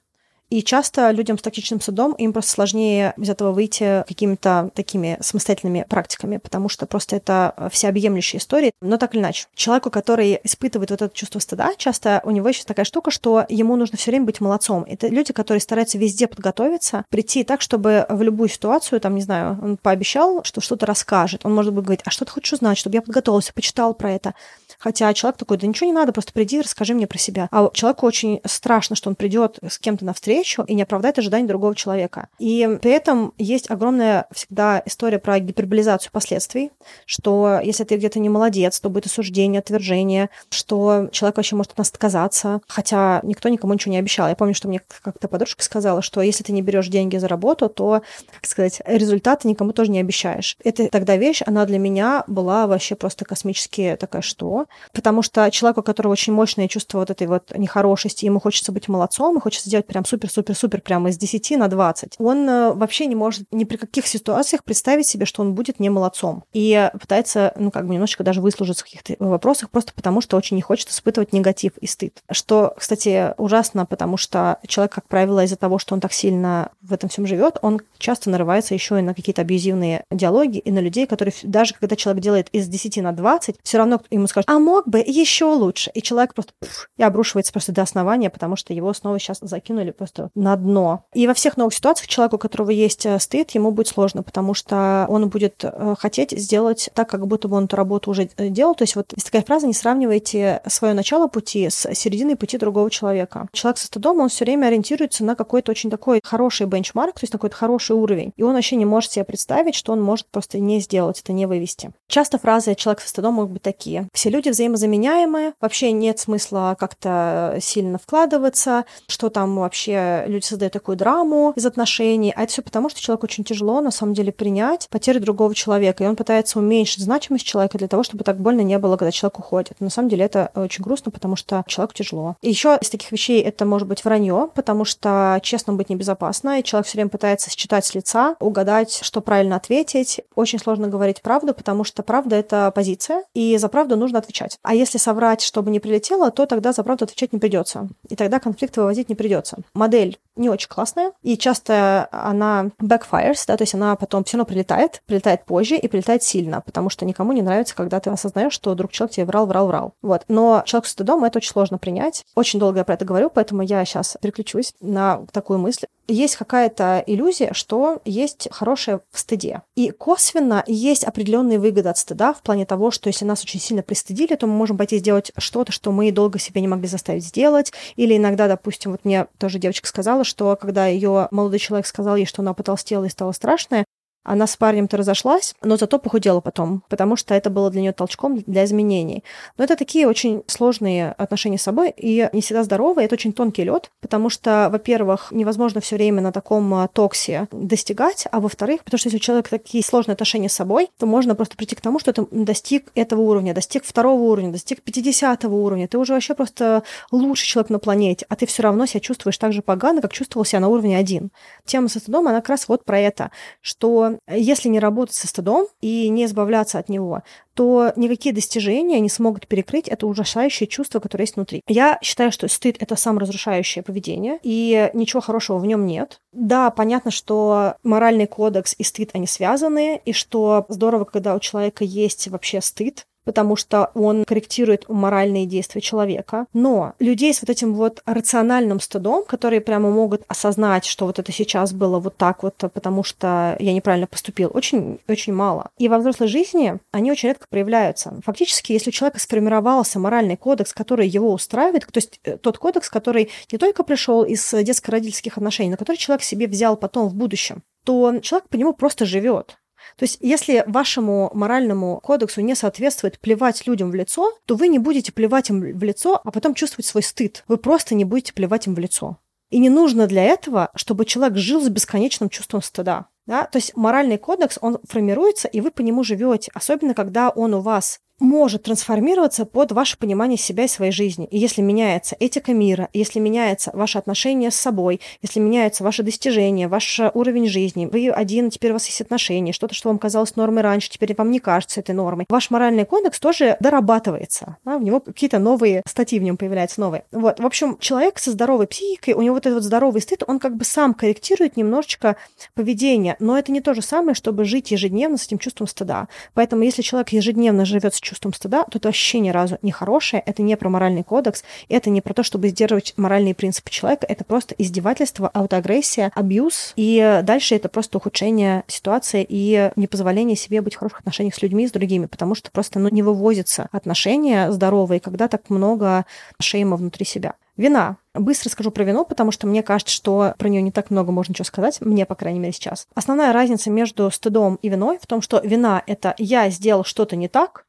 И часто людям с токсичным судом им просто сложнее из этого выйти какими-то такими самостоятельными практиками, потому что просто это всеобъемлющая история. Но так или иначе, человеку, который испытывает вот это чувство стыда, часто у него еще такая штука, что ему нужно все время быть молодцом. Это люди, которые стараются везде подготовиться, прийти так, чтобы в любую ситуацию, там, не знаю, он пообещал, что что-то расскажет. Он может быть говорить, а что ты хочешь узнать, чтобы я подготовился, почитал про это. Хотя человек такой, да ничего не надо, просто приди, расскажи мне про себя. А человеку очень страшно, что он придет с кем-то на встречу, навстречу и не оправдать ожидания другого человека. И при этом есть огромная всегда история про гиперболизацию последствий, что если ты где-то не молодец, то будет осуждение, отвержение, что человек вообще может от нас отказаться, хотя никто никому ничего не обещал. Я помню, что мне как-то подружка сказала, что если ты не берешь деньги за работу, то, как сказать, результаты никому тоже не обещаешь. Это тогда вещь, она для меня была вообще просто космически такая, что? Потому что человек, у которого очень мощное чувство вот этой вот нехорошести, ему хочется быть молодцом, и хочется сделать прям супер-супер-супер прямо из 10 на 20, он э, вообще не может ни при каких ситуациях представить себе, что он будет не молодцом. И пытается, ну, как бы немножечко даже выслужиться в каких-то вопросах, просто потому что очень не хочет испытывать негатив и стыд. Что, кстати, ужасно, потому что человек, как правило, из-за того, что он так сильно в этом всем живет, он часто нарывается еще и на какие-то абьюзивные диалоги и на людей, которые даже когда человек делает из 10 на 20, все равно ему скажут, а мог бы еще лучше. И человек просто пфф, и обрушивается просто до основания, потому что его снова сейчас закинули просто на дно. И во всех новых ситуациях человеку, у которого есть э, стыд, ему будет сложно, потому что он будет э, хотеть сделать так, как будто бы он эту работу уже э, делал. То есть вот есть такая фраза, не сравнивайте свое начало пути с серединой пути другого человека. Человек со стыдом, он все время ориентируется на какой-то очень такой хороший бенчмарк, то есть на какой-то хороший уровень. И он вообще не может себе представить, что он может просто не сделать, это не вывести. Часто фразы «человек со стыдом» могут быть такие. Все люди взаимозаменяемые, вообще нет смысла как-то сильно вкладываться, что там вообще люди создают такую драму из отношений, а это все потому, что человеку очень тяжело на самом деле принять потерю другого человека, и он пытается уменьшить значимость человека для того, чтобы так больно не было, когда человек уходит. На самом деле это очень грустно, потому что человеку тяжело. И еще из таких вещей это может быть вранье, потому что честно быть небезопасно, и человек все время пытается считать с лица, угадать, что правильно ответить. Очень сложно говорить правду, потому что правда — это позиция, и за правду нужно отвечать. А если соврать, чтобы не прилетело, то тогда за правду отвечать не придется. И тогда конфликт вывозить не придется. Модель не очень классная, и часто она backfires, да, то есть она потом все равно прилетает, прилетает позже и прилетает сильно, потому что никому не нравится, когда ты осознаешь, что друг человек тебе врал, врал, врал. Вот. Но человек с стыдом это очень сложно принять. Очень долго я про это говорю, поэтому я сейчас переключусь на такую мысль есть какая-то иллюзия, что есть хорошее в стыде. И косвенно есть определенные выгоды от стыда в плане того, что если нас очень сильно пристыдили, то мы можем пойти сделать что-то, что мы долго себе не могли заставить сделать. Или иногда, допустим, вот мне тоже девочка сказала, что когда ее молодой человек сказал ей, что она потолстела и стала страшная, она с парнем-то разошлась, но зато похудела потом, потому что это было для нее толчком для изменений. Но это такие очень сложные отношения с собой и не всегда здоровые. Это очень тонкий лед, потому что, во-первых, невозможно все время на таком а, токсе достигать, а во-вторых, потому что если у человека такие сложные отношения с собой, то можно просто прийти к тому, что ты достиг этого уровня, достиг второго уровня, достиг 50 уровня, ты уже вообще просто лучший человек на планете, а ты все равно себя чувствуешь так же погано, как чувствовал себя на уровне один. Тема со стыдом, она как раз вот про это, что если не работать со стыдом и не избавляться от него, то никакие достижения не смогут перекрыть это ужасающее чувство, которое есть внутри. Я считаю, что стыд — это саморазрушающее поведение, и ничего хорошего в нем нет. Да, понятно, что моральный кодекс и стыд, они связаны, и что здорово, когда у человека есть вообще стыд, потому что он корректирует моральные действия человека. Но людей с вот этим вот рациональным стыдом, которые прямо могут осознать, что вот это сейчас было вот так вот, потому что я неправильно поступил, очень, очень мало. И во взрослой жизни они очень редко проявляются. Фактически, если у человека сформировался моральный кодекс, который его устраивает, то есть э, тот кодекс, который не только пришел из детско-родительских отношений, но который человек себе взял потом в будущем, то человек по нему просто живет. То есть, если вашему моральному кодексу не соответствует плевать людям в лицо, то вы не будете плевать им в лицо, а потом чувствовать свой стыд. Вы просто не будете плевать им в лицо. И не нужно для этого, чтобы человек жил с бесконечным чувством стыда. Да? То есть моральный кодекс, он формируется, и вы по нему живете, особенно когда он у вас может трансформироваться под ваше понимание себя и своей жизни. И если меняется этика мира, если меняется ваше отношение с собой, если меняются ваши достижения, ваш уровень жизни, вы один, теперь у вас есть отношения, что-то, что вам казалось нормой раньше, теперь вам не кажется этой нормой. Ваш моральный кодекс тоже дорабатывается. Да? В него какие-то новые статьи в нем появляются новые. Вот. В общем, человек со здоровой психикой, у него вот этот вот здоровый стыд, он как бы сам корректирует немножечко поведение, но это не то же самое, чтобы жить ежедневно с этим чувством стыда. Поэтому если человек ежедневно живет с чувством стыда, то это вообще ни разу не хорошее, это не про моральный кодекс, это не про то, чтобы сдерживать моральные принципы человека, это просто издевательство, аутоагрессия, абьюз, и дальше это просто ухудшение ситуации и непозволение себе быть в хороших отношениях с людьми, с другими, потому что просто ну, не вывозятся отношения здоровые, когда так много шейма внутри себя. Вина. Быстро скажу про вину, потому что мне кажется, что про нее не так много можно чего сказать, мне, по крайней мере, сейчас. Основная разница между стыдом и виной в том, что вина — это я сделал что-то не так,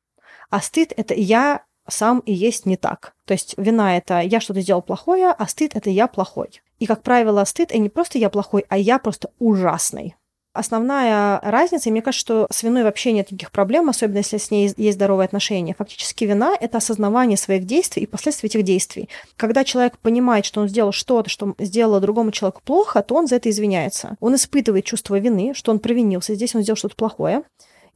а стыд — это я сам и есть не так. То есть вина — это я что-то сделал плохое, а стыд — это я плохой. И, как правило, стыд — это не просто я плохой, а я просто ужасный. Основная разница, и мне кажется, что с виной вообще нет никаких проблем, особенно если с ней есть здоровые отношения. Фактически вина — это осознавание своих действий и последствий этих действий. Когда человек понимает, что он сделал что-то, что сделало другому человеку плохо, то он за это извиняется. Он испытывает чувство вины, что он провинился, здесь он сделал что-то плохое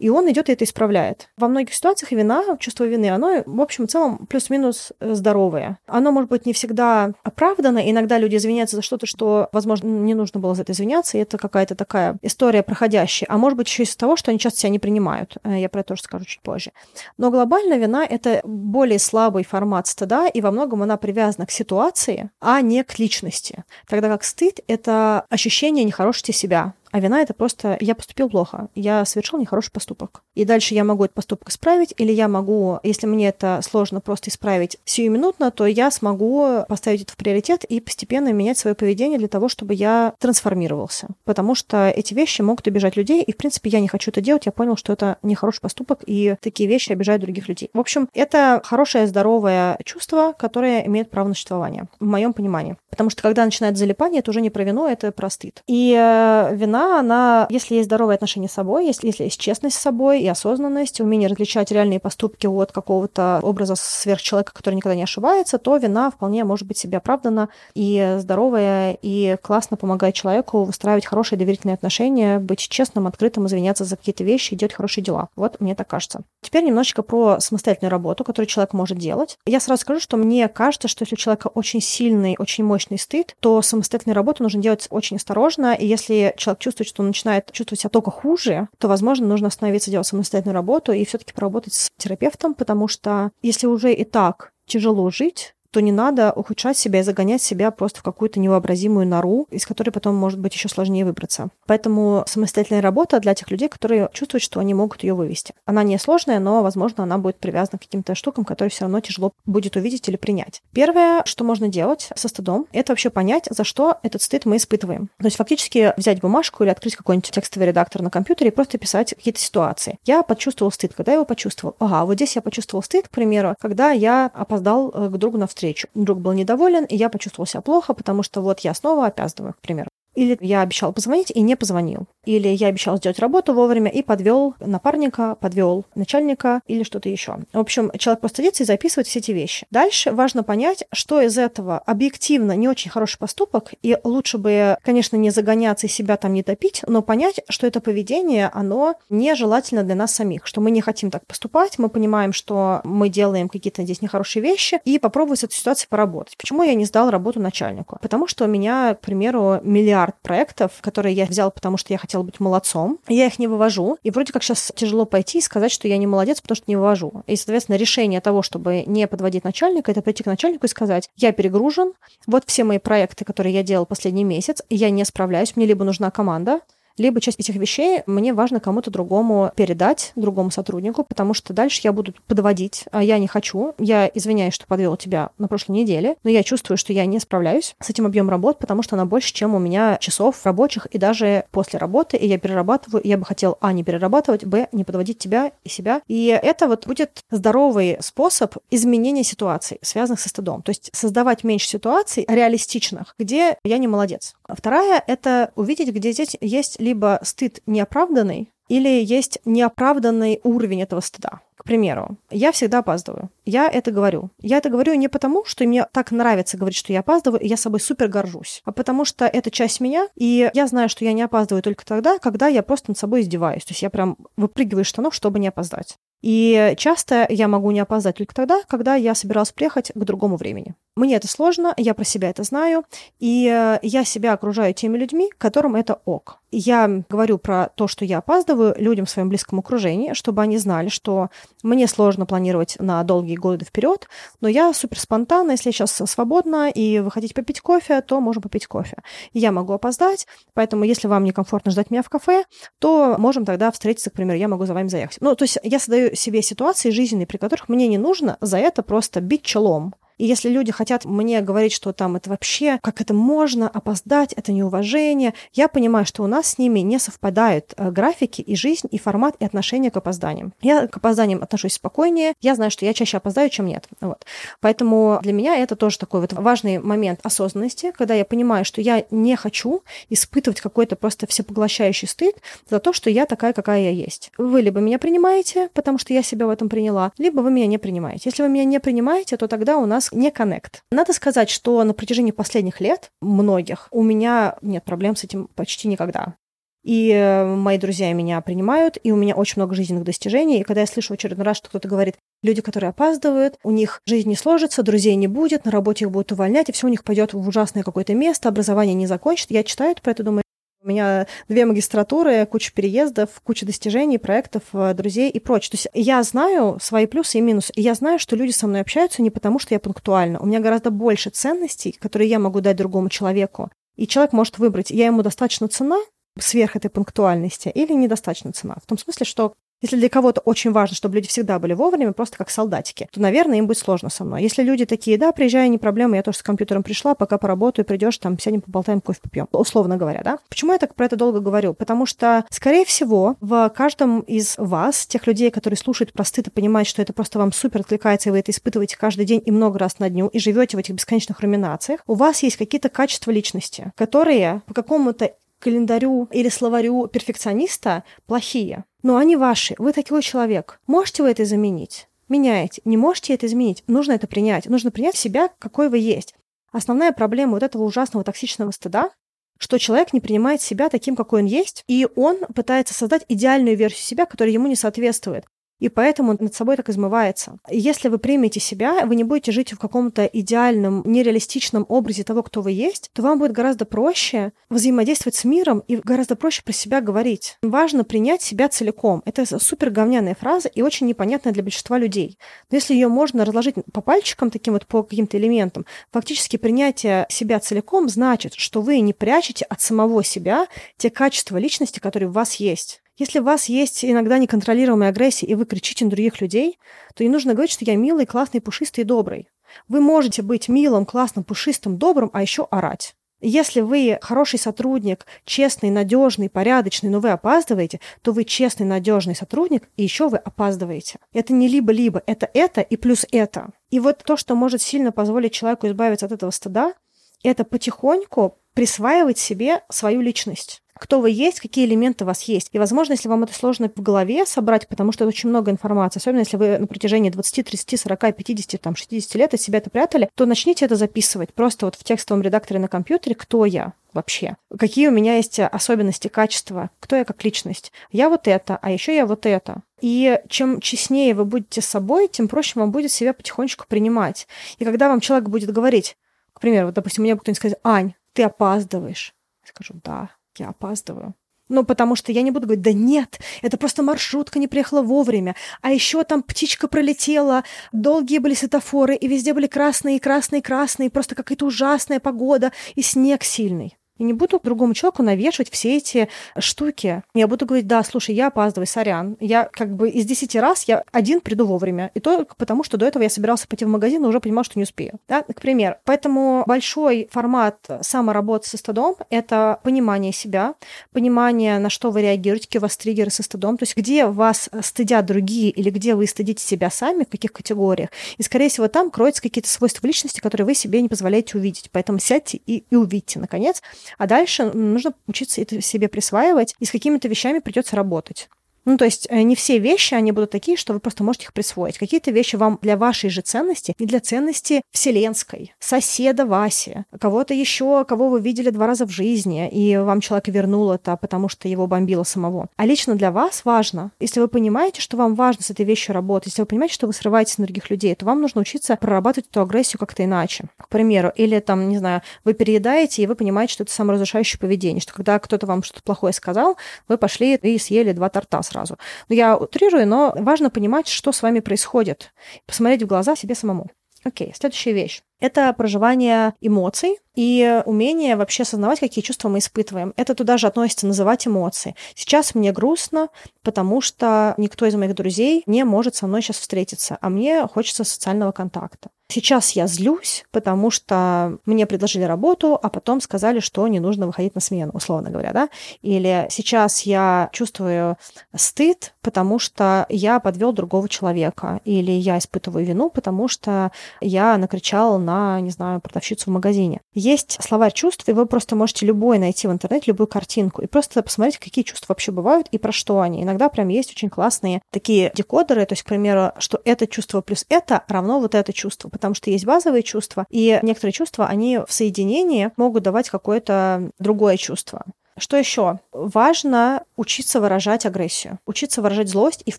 и он идет и это исправляет. Во многих ситуациях вина, чувство вины, оно, в общем, в целом, плюс-минус э, здоровое. Оно, может быть, не всегда оправдано, иногда люди извиняются за что-то, что, возможно, не нужно было за это извиняться, и это какая-то такая история проходящая. А может быть, еще из-за того, что они часто себя не принимают. Э, я про это тоже скажу чуть позже. Но глобально вина — это более слабый формат стыда, и во многом она привязана к ситуации, а не к личности. Тогда как стыд — это ощущение нехорошести себя, а вина это просто я поступил плохо, я совершил нехороший поступок. И дальше я могу этот поступок исправить, или я могу, если мне это сложно просто исправить сиюминутно, то я смогу поставить это в приоритет и постепенно менять свое поведение для того, чтобы я трансформировался. Потому что эти вещи могут обижать людей, и, в принципе, я не хочу это делать. Я понял, что это нехороший поступок, и такие вещи обижают других людей. В общем, это хорошее, здоровое чувство, которое имеет право на существование, в моем понимании. Потому что когда начинает залипание, это уже не про вину, это про стыд. И э, вина она, если есть здоровые отношения с собой, если, если есть честность с собой и осознанность, умение различать реальные поступки от какого-то образа сверхчеловека, который никогда не ошибается, то вина вполне может быть себе оправдана и здоровая, и классно помогает человеку выстраивать хорошие доверительные отношения, быть честным, открытым, извиняться за какие-то вещи и делать хорошие дела. Вот мне так кажется. Теперь немножечко про самостоятельную работу, которую человек может делать. Я сразу скажу, что мне кажется, что если у человека очень сильный, очень мощный стыд, то самостоятельную работу нужно делать очень осторожно, и если человек чувствует чувствует, что он начинает чувствовать себя только хуже, то, возможно, нужно остановиться, делать самостоятельную работу и все-таки поработать с терапевтом, потому что если уже и так тяжело жить, то не надо ухудшать себя и загонять себя просто в какую-то невообразимую нору, из которой потом может быть еще сложнее выбраться. Поэтому самостоятельная работа для тех людей, которые чувствуют, что они могут ее вывести. Она не сложная, но, возможно, она будет привязана к каким-то штукам, которые все равно тяжело будет увидеть или принять. Первое, что можно делать со стыдом, это вообще понять, за что этот стыд мы испытываем. То есть фактически взять бумажку или открыть какой-нибудь текстовый редактор на компьютере и просто писать какие-то ситуации. Я почувствовал стыд, когда я его почувствовал. Ага, вот здесь я почувствовал стыд, к примеру, когда я опоздал э, к другу на встречу встречу. Друг был недоволен, и я почувствовал себя плохо, потому что вот я снова опаздываю, к примеру. Или я обещал позвонить и не позвонил. Или я обещал сделать работу вовремя и подвел напарника, подвел начальника или что-то еще. В общем, человек просто садится и записывает все эти вещи. Дальше важно понять, что из этого объективно не очень хороший поступок, и лучше бы, конечно, не загоняться и себя там не топить, но понять, что это поведение, оно нежелательно для нас самих, что мы не хотим так поступать, мы понимаем, что мы делаем какие-то здесь нехорошие вещи, и попробовать с этой ситуацией поработать. Почему я не сдал работу начальнику? Потому что у меня, к примеру, миллиард миллиард проектов, которые я взял, потому что я хотела быть молодцом. Я их не вывожу. И вроде как сейчас тяжело пойти и сказать, что я не молодец, потому что не вывожу. И, соответственно, решение того, чтобы не подводить начальника, это прийти к начальнику и сказать, я перегружен, вот все мои проекты, которые я делал последний месяц, я не справляюсь, мне либо нужна команда, либо часть этих вещей мне важно кому-то другому передать, другому сотруднику, потому что дальше я буду подводить, а я не хочу. Я извиняюсь, что подвел тебя на прошлой неделе, но я чувствую, что я не справляюсь с этим объемом работ, потому что она больше, чем у меня часов рабочих и даже после работы, и я перерабатываю, и я бы хотел, а, не перерабатывать, б, не подводить тебя и себя. И это вот будет здоровый способ изменения ситуаций, связанных со стыдом. То есть создавать меньше ситуаций реалистичных, где я не молодец. Вторая — это увидеть, где здесь есть либо стыд неоправданный, или есть неоправданный уровень этого стыда. К примеру, я всегда опаздываю. Я это говорю. Я это говорю не потому, что мне так нравится говорить, что я опаздываю, и я собой супер горжусь, а потому что это часть меня, и я знаю, что я не опаздываю только тогда, когда я просто над собой издеваюсь. То есть я прям выпрыгиваю из штанов, чтобы не опоздать. И часто я могу не опоздать только тогда, когда я собиралась приехать к другому времени. Мне это сложно, я про себя это знаю, и я себя окружаю теми людьми, которым это ок. Я говорю про то, что я опаздываю людям в своем близком окружении, чтобы они знали, что мне сложно планировать на долгие годы вперед, но я супер спонтанно, если я сейчас свободна и вы хотите попить кофе, то можем попить кофе. Я могу опоздать, поэтому если вам некомфортно ждать меня в кафе, то можем тогда встретиться, к примеру, я могу за вами заехать. Ну, то есть я создаю себе ситуации жизненные, при которых мне не нужно за это просто бить челом И если люди хотят мне говорить, что там это вообще, как это можно опоздать, это неуважение, я понимаю, что у нас с ними не совпадают э, графики и жизнь, и формат, и отношение к опозданиям. Я к опозданиям отношусь спокойнее, я знаю, что я чаще опоздаю, чем нет. Вот. Поэтому для меня это тоже такой вот важный момент осознанности, когда я понимаю, что я не хочу испытывать какой-то просто всепоглощающий стыд за то, что я такая, какая я есть. Вы либо меня принимаете, потому что я себя в этом приняла, либо вы меня не принимаете. Если вы меня не принимаете, то тогда у нас не коннект. Надо сказать, что на протяжении последних лет, многих, у меня нет проблем с этим почти никогда. И э, мои друзья меня принимают, и у меня очень много жизненных достижений. И когда я слышу очередной раз, что кто-то говорит, люди, которые опаздывают, у них жизнь не сложится, друзей не будет, на работе их будут увольнять, и все у них пойдет в ужасное какое-то место, образование не закончит. Я читаю это про это, думаю, у меня две магистратуры, куча переездов, куча достижений, проектов, э, друзей и прочее. То есть я знаю свои плюсы и минусы. И я знаю, что люди со мной общаются не потому, что я пунктуальна. У меня гораздо больше ценностей, которые я могу дать другому человеку. И человек может выбрать, я ему достаточно цена сверх этой пунктуальности или недостаточно цена. В том смысле, что если для кого-то очень важно, чтобы люди всегда были вовремя, просто как солдатики, то, наверное, им будет сложно со мной. Если люди такие, да, приезжай, не проблема, я тоже с компьютером пришла, пока поработаю, придешь, там, сядем, поболтаем, кофе попьем. Условно говоря, да. Почему я так про это долго говорю? Потому что, скорее всего, в каждом из вас, тех людей, которые слушают про стыд и понимают, что это просто вам супер откликается, и вы это испытываете каждый день и много раз на дню, и живете в этих бесконечных руминациях, у вас есть какие-то качества личности, которые по какому-то календарю или словарю перфекциониста плохие. Но они ваши. Вы такой человек. Можете вы это заменить? Меняете. Не можете это изменить? Нужно это принять. Нужно принять себя, какой вы есть. Основная проблема вот этого ужасного токсичного стыда, что человек не принимает себя таким, какой он есть, и он пытается создать идеальную версию себя, которая ему не соответствует и поэтому над собой так измывается. Если вы примете себя, вы не будете жить в каком-то идеальном, нереалистичном образе того, кто вы есть, то вам будет гораздо проще взаимодействовать с миром и гораздо проще про себя говорить. Важно принять себя целиком. Это супер говняная фраза и очень непонятная для большинства людей. Но если ее можно разложить по пальчикам, таким вот по каким-то элементам, фактически принятие себя целиком значит, что вы не прячете от самого себя те качества личности, которые у вас есть. Если у вас есть иногда неконтролируемая агрессия, и вы кричите на других людей, то не нужно говорить, что я милый, классный, пушистый и добрый. Вы можете быть милым, классным, пушистым, добрым, а еще орать. Если вы хороший сотрудник, честный, надежный, порядочный, но вы опаздываете, то вы честный, надежный сотрудник, и еще вы опаздываете. Это не либо-либо, это это и плюс это. И вот то, что может сильно позволить человеку избавиться от этого стыда, это потихоньку присваивать себе свою личность кто вы есть, какие элементы у вас есть. И, возможно, если вам это сложно в голове собрать, потому что это очень много информации, особенно если вы на протяжении 20, 30, 40, 50, там, 60 лет из себя это прятали, то начните это записывать просто вот в текстовом редакторе на компьютере, кто я вообще, какие у меня есть особенности, качества, кто я как личность. Я вот это, а еще я вот это. И чем честнее вы будете с собой, тем проще вам будет себя потихонечку принимать. И когда вам человек будет говорить, к примеру, вот, допустим, мне кто-нибудь скажет, Ань, ты опаздываешь. Я скажу, да, я опаздываю. Ну, потому что я не буду говорить, да нет, это просто маршрутка не приехала вовремя. А еще там птичка пролетела, долгие были светофоры, и везде были красные, красные, красные, просто какая-то ужасная погода, и снег сильный. И не буду другому человеку навешивать все эти штуки. Я буду говорить, да, слушай, я опаздываю, сорян. Я как бы из десяти раз я один приду вовремя. И только потому, что до этого я собирался пойти в магазин, но уже понимал, что не успею. Да, к примеру. Поэтому большой формат самоработы со стыдом — это понимание себя, понимание, на что вы реагируете, какие у вас триггеры со стыдом, то есть где вас стыдят другие или где вы стыдите себя сами, в каких категориях. И, скорее всего, там кроются какие-то свойства личности, которые вы себе не позволяете увидеть. Поэтому сядьте и, и увидьте, наконец, а дальше нужно учиться это себе присваивать, и с какими-то вещами придется работать. Ну, то есть э, не все вещи, они будут такие, что вы просто можете их присвоить. Какие-то вещи вам для вашей же ценности и для ценности вселенской, соседа Васи, кого-то еще, кого вы видели два раза в жизни, и вам человек вернул это, потому что его бомбило самого. А лично для вас важно, если вы понимаете, что вам важно с этой вещью работать, если вы понимаете, что вы срываетесь на других людей, то вам нужно учиться прорабатывать эту агрессию как-то иначе. К примеру, или там, не знаю, вы переедаете, и вы понимаете, что это саморазрушающее поведение, что когда кто-то вам что-то плохое сказал, вы пошли и съели два торта сразу. Но я утрирую, но важно понимать, что с вами происходит. Посмотреть в глаза себе самому. Окей, следующая вещь. Это проживание эмоций и умение вообще осознавать, какие чувства мы испытываем. Это туда же относится называть эмоции. Сейчас мне грустно, потому что никто из моих друзей не может со мной сейчас встретиться, а мне хочется социального контакта. Сейчас я злюсь, потому что мне предложили работу, а потом сказали, что не нужно выходить на смену, условно говоря, да? Или сейчас я чувствую стыд, потому что я подвел другого человека, или я испытываю вину, потому что я накричал на, не знаю, продавщицу в магазине. Есть словарь чувств, и вы просто можете любой найти в интернете, любую картинку, и просто посмотреть, какие чувства вообще бывают и про что они. Иногда прям есть очень классные такие декодеры, то есть, к примеру, что это чувство плюс это равно вот это чувство, потому что есть базовые чувства, и некоторые чувства, они в соединении могут давать какое-то другое чувство. Что еще? Важно учиться выражать агрессию, учиться выражать злость и, в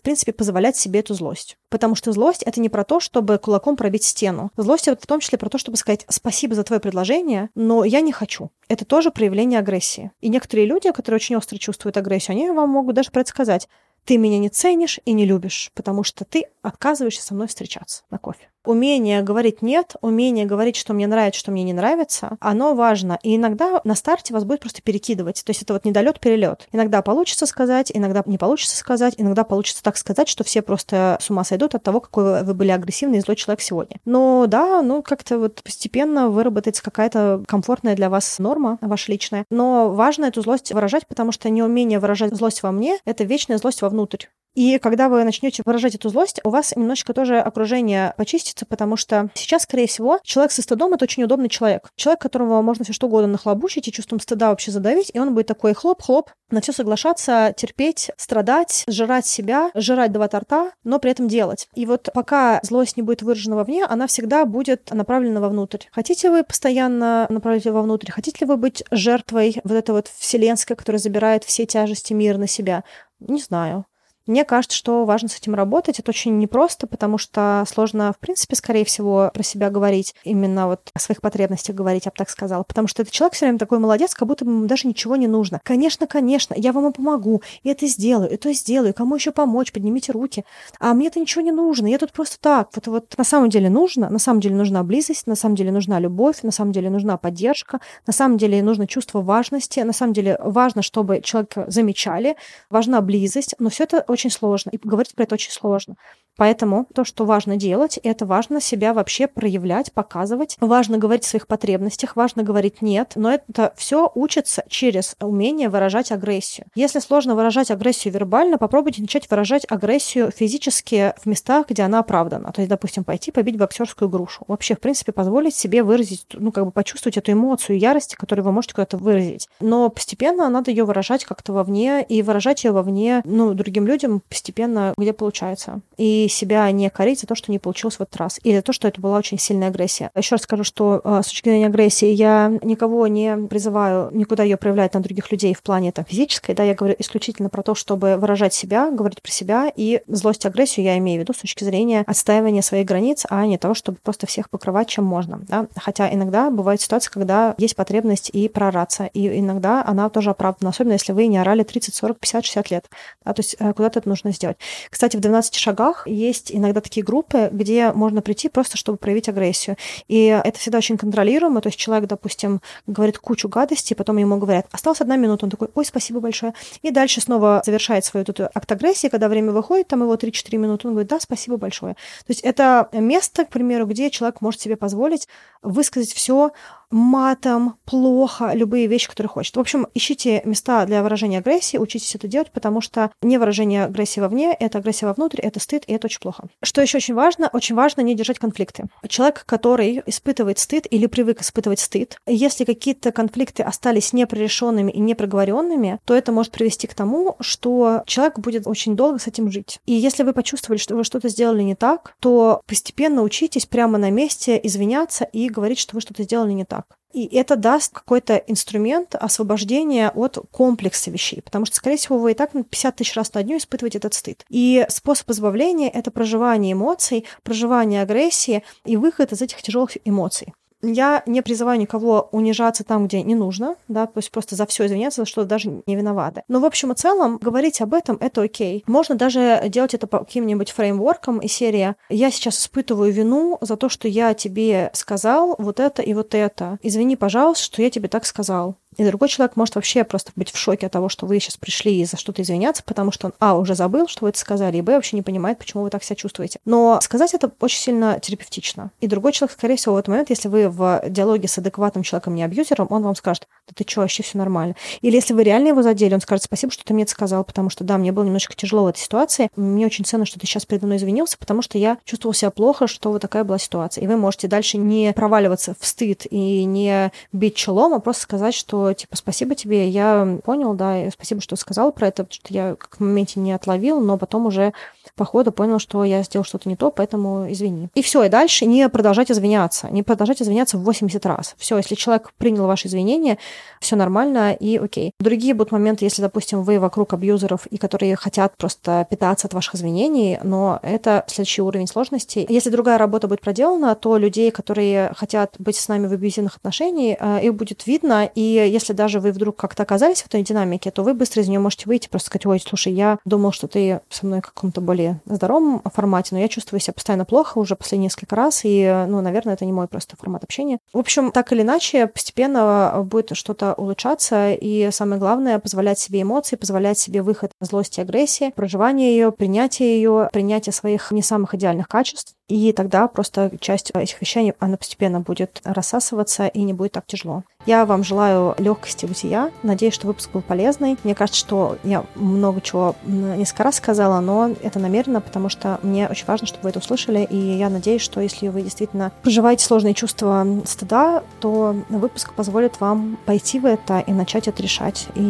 принципе, позволять себе эту злость. Потому что злость — это не про то, чтобы кулаком пробить стену. Злость — это в том числе про то, чтобы сказать «спасибо за твое предложение, но я не хочу». Это тоже проявление агрессии. И некоторые люди, которые очень остро чувствуют агрессию, они вам могут даже про это сказать ты меня не ценишь и не любишь, потому что ты отказываешься со мной встречаться на кофе. Умение говорить «нет», умение говорить, что мне нравится, что мне не нравится, оно важно. И иногда на старте вас будет просто перекидывать. То есть это вот недолет-перелет. Иногда получится сказать, иногда не получится сказать, иногда получится так сказать, что все просто с ума сойдут от того, какой вы были агрессивный и злой человек сегодня. Но да, ну как-то вот постепенно выработается какая-то комфортная для вас норма, ваша личная. Но важно эту злость выражать, потому что неумение выражать злость во мне — это вечная злость noter. И когда вы начнете выражать эту злость, у вас немножечко тоже окружение почистится, потому что сейчас, скорее всего, человек со стыдом — это очень удобный человек. Человек, которого можно все что угодно нахлобучить и чувством стыда вообще задавить, и он будет такой хлоп-хлоп, на все соглашаться, терпеть, страдать, жрать себя, жрать два торта, но при этом делать. И вот пока злость не будет выражена вовне, она всегда будет направлена вовнутрь. Хотите вы постоянно направить ее вовнутрь? Хотите ли вы быть жертвой вот этой вот вселенской, которая забирает все тяжести мира на себя? Не знаю. Мне кажется, что важно с этим работать. Это очень непросто, потому что сложно, в принципе, скорее всего, про себя говорить, именно вот о своих потребностях говорить, я бы так сказала. Потому что этот человек все время такой молодец, как будто ему даже ничего не нужно. Конечно, конечно, я вам и помогу, и это сделаю, и то сделаю, кому еще помочь, поднимите руки. А мне это ничего не нужно, я тут просто так. Вот, вот на самом деле нужно, на самом деле нужна близость, на самом деле нужна любовь, на самом деле нужна поддержка, на самом деле нужно чувство важности, на самом деле важно, чтобы человека замечали, важна близость, но все это очень сложно, и говорить про это очень сложно. Поэтому то, что важно делать, это важно себя вообще проявлять, показывать. Важно говорить о своих потребностях, важно говорить «нет», но это все учится через умение выражать агрессию. Если сложно выражать агрессию вербально, попробуйте начать выражать агрессию физически в местах, где она оправдана. То есть, допустим, пойти побить боксерскую грушу. Вообще, в принципе, позволить себе выразить, ну, как бы почувствовать эту эмоцию ярости, которую вы можете куда-то выразить. Но постепенно надо ее выражать как-то вовне, и выражать ее вовне, ну, другим людям постепенно, где получается. И себя не корить за то, что не получилось в этот раз, или за то, что это была очень сильная агрессия. Еще раз скажу, что э, с точки зрения агрессии я никого не призываю никуда ее проявлять на других людей в плане там, физической, да, я говорю исключительно про то, чтобы выражать себя, говорить про себя, и злость, агрессию я имею в виду с точки зрения отстаивания своих границ, а не того, чтобы просто всех покрывать, чем можно. Да? Хотя иногда бывает ситуация, когда есть потребность и прораться, и иногда она тоже оправдана, особенно если вы не орали 30, 40, 50, 60 лет. Да? То есть э, куда-то это нужно сделать. Кстати, в 12 шагах есть иногда такие группы, где можно прийти просто, чтобы проявить агрессию. И это всегда очень контролируемо. То есть человек, допустим, говорит кучу гадостей, потом ему говорят, осталась одна минута, он такой, ой, спасибо большое. И дальше снова завершает свою тут акт агрессии, когда время выходит, там его 3-4 минуты, он говорит, да, спасибо большое. То есть это место, к примеру, где человек может себе позволить высказать все матом, плохо, любые вещи, которые хочет. В общем, ищите места для выражения агрессии, учитесь это делать, потому что не выражение агрессии вовне, это агрессия вовнутрь, это стыд, и это очень плохо. Что еще очень важно? Очень важно не держать конфликты. Человек, который испытывает стыд или привык испытывать стыд, если какие-то конфликты остались непрорешенными и непроговоренными, то это может привести к тому, что человек будет очень долго с этим жить. И если вы почувствовали, что вы что-то сделали не так, то постепенно учитесь прямо на месте извиняться и говорить, что вы что-то сделали не так. И это даст какой-то инструмент освобождения от комплекса вещей, потому что, скорее всего, вы и так 50 тысяч раз на дню испытываете этот стыд. И способ избавления — это проживание эмоций, проживание агрессии и выход из этих тяжелых эмоций. Я не призываю никого унижаться там, где не нужно, да, то есть просто за все извиняться, за что даже не виноваты. Но в общем и целом говорить об этом это окей. Можно даже делать это по каким-нибудь фреймворкам и серия «Я сейчас испытываю вину за то, что я тебе сказал вот это и вот это. Извини, пожалуйста, что я тебе так сказал». И другой человек может вообще просто быть в шоке от того, что вы сейчас пришли и за что-то извиняться, потому что он, а, уже забыл, что вы это сказали, и, б, вообще не понимает, почему вы так себя чувствуете. Но сказать это очень сильно терапевтично. И другой человек, скорее всего, в этот момент, если вы в диалоге с адекватным человеком, не абьюзером, он вам скажет, да ты что, вообще все нормально. Или если вы реально его задели, он скажет, спасибо, что ты мне это сказал, потому что, да, мне было немножечко тяжело в этой ситуации. Мне очень ценно, что ты сейчас передо мной извинился, потому что я чувствовал себя плохо, что вот такая была ситуация. И вы можете дальше не проваливаться в стыд и не бить челом, а просто сказать, что, типа, спасибо тебе, я понял, да, спасибо, что сказал про это, потому что я как в моменте не отловил, но потом уже по ходу понял, что я сделал что-то не то, поэтому извини. И все, и дальше не продолжать извиняться, не продолжать извиняться в 80 раз. Все, если человек принял ваши извинения, все нормально и окей. Другие будут моменты, если, допустим, вы вокруг абьюзеров, и которые хотят просто питаться от ваших извинений, но это следующий уровень сложности. Если другая работа будет проделана, то людей, которые хотят быть с нами в абьюзивных отношениях, э, их будет видно, и если даже вы вдруг как-то оказались в этой динамике, то вы быстро из нее можете выйти, просто сказать, ой, слушай, я думал, что ты со мной каком-то более здоровом формате, но я чувствую себя постоянно плохо уже последние несколько раз, и, ну, наверное, это не мой просто формат общения. В общем, так или иначе, постепенно будет что-то улучшаться, и самое главное, позволять себе эмоции, позволять себе выход злости агрессии, проживание ее, принятие ее, принятие своих не самых идеальных качеств, и тогда просто часть этих вещей, она постепенно будет рассасываться и не будет так тяжело. Я вам желаю легкости бытия. Надеюсь, что выпуск был полезный. Мне кажется, что я много чего несколько раз сказала, но это намеренно, потому что мне очень важно, чтобы вы это услышали. И я надеюсь, что если вы действительно проживаете сложные чувства стыда, то выпуск позволит вам пойти в это и начать это решать. И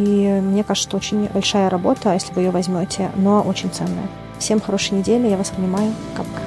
мне кажется, что очень большая работа, если вы ее возьмете, но очень ценная. Всем хорошей недели, я вас обнимаю. Капка.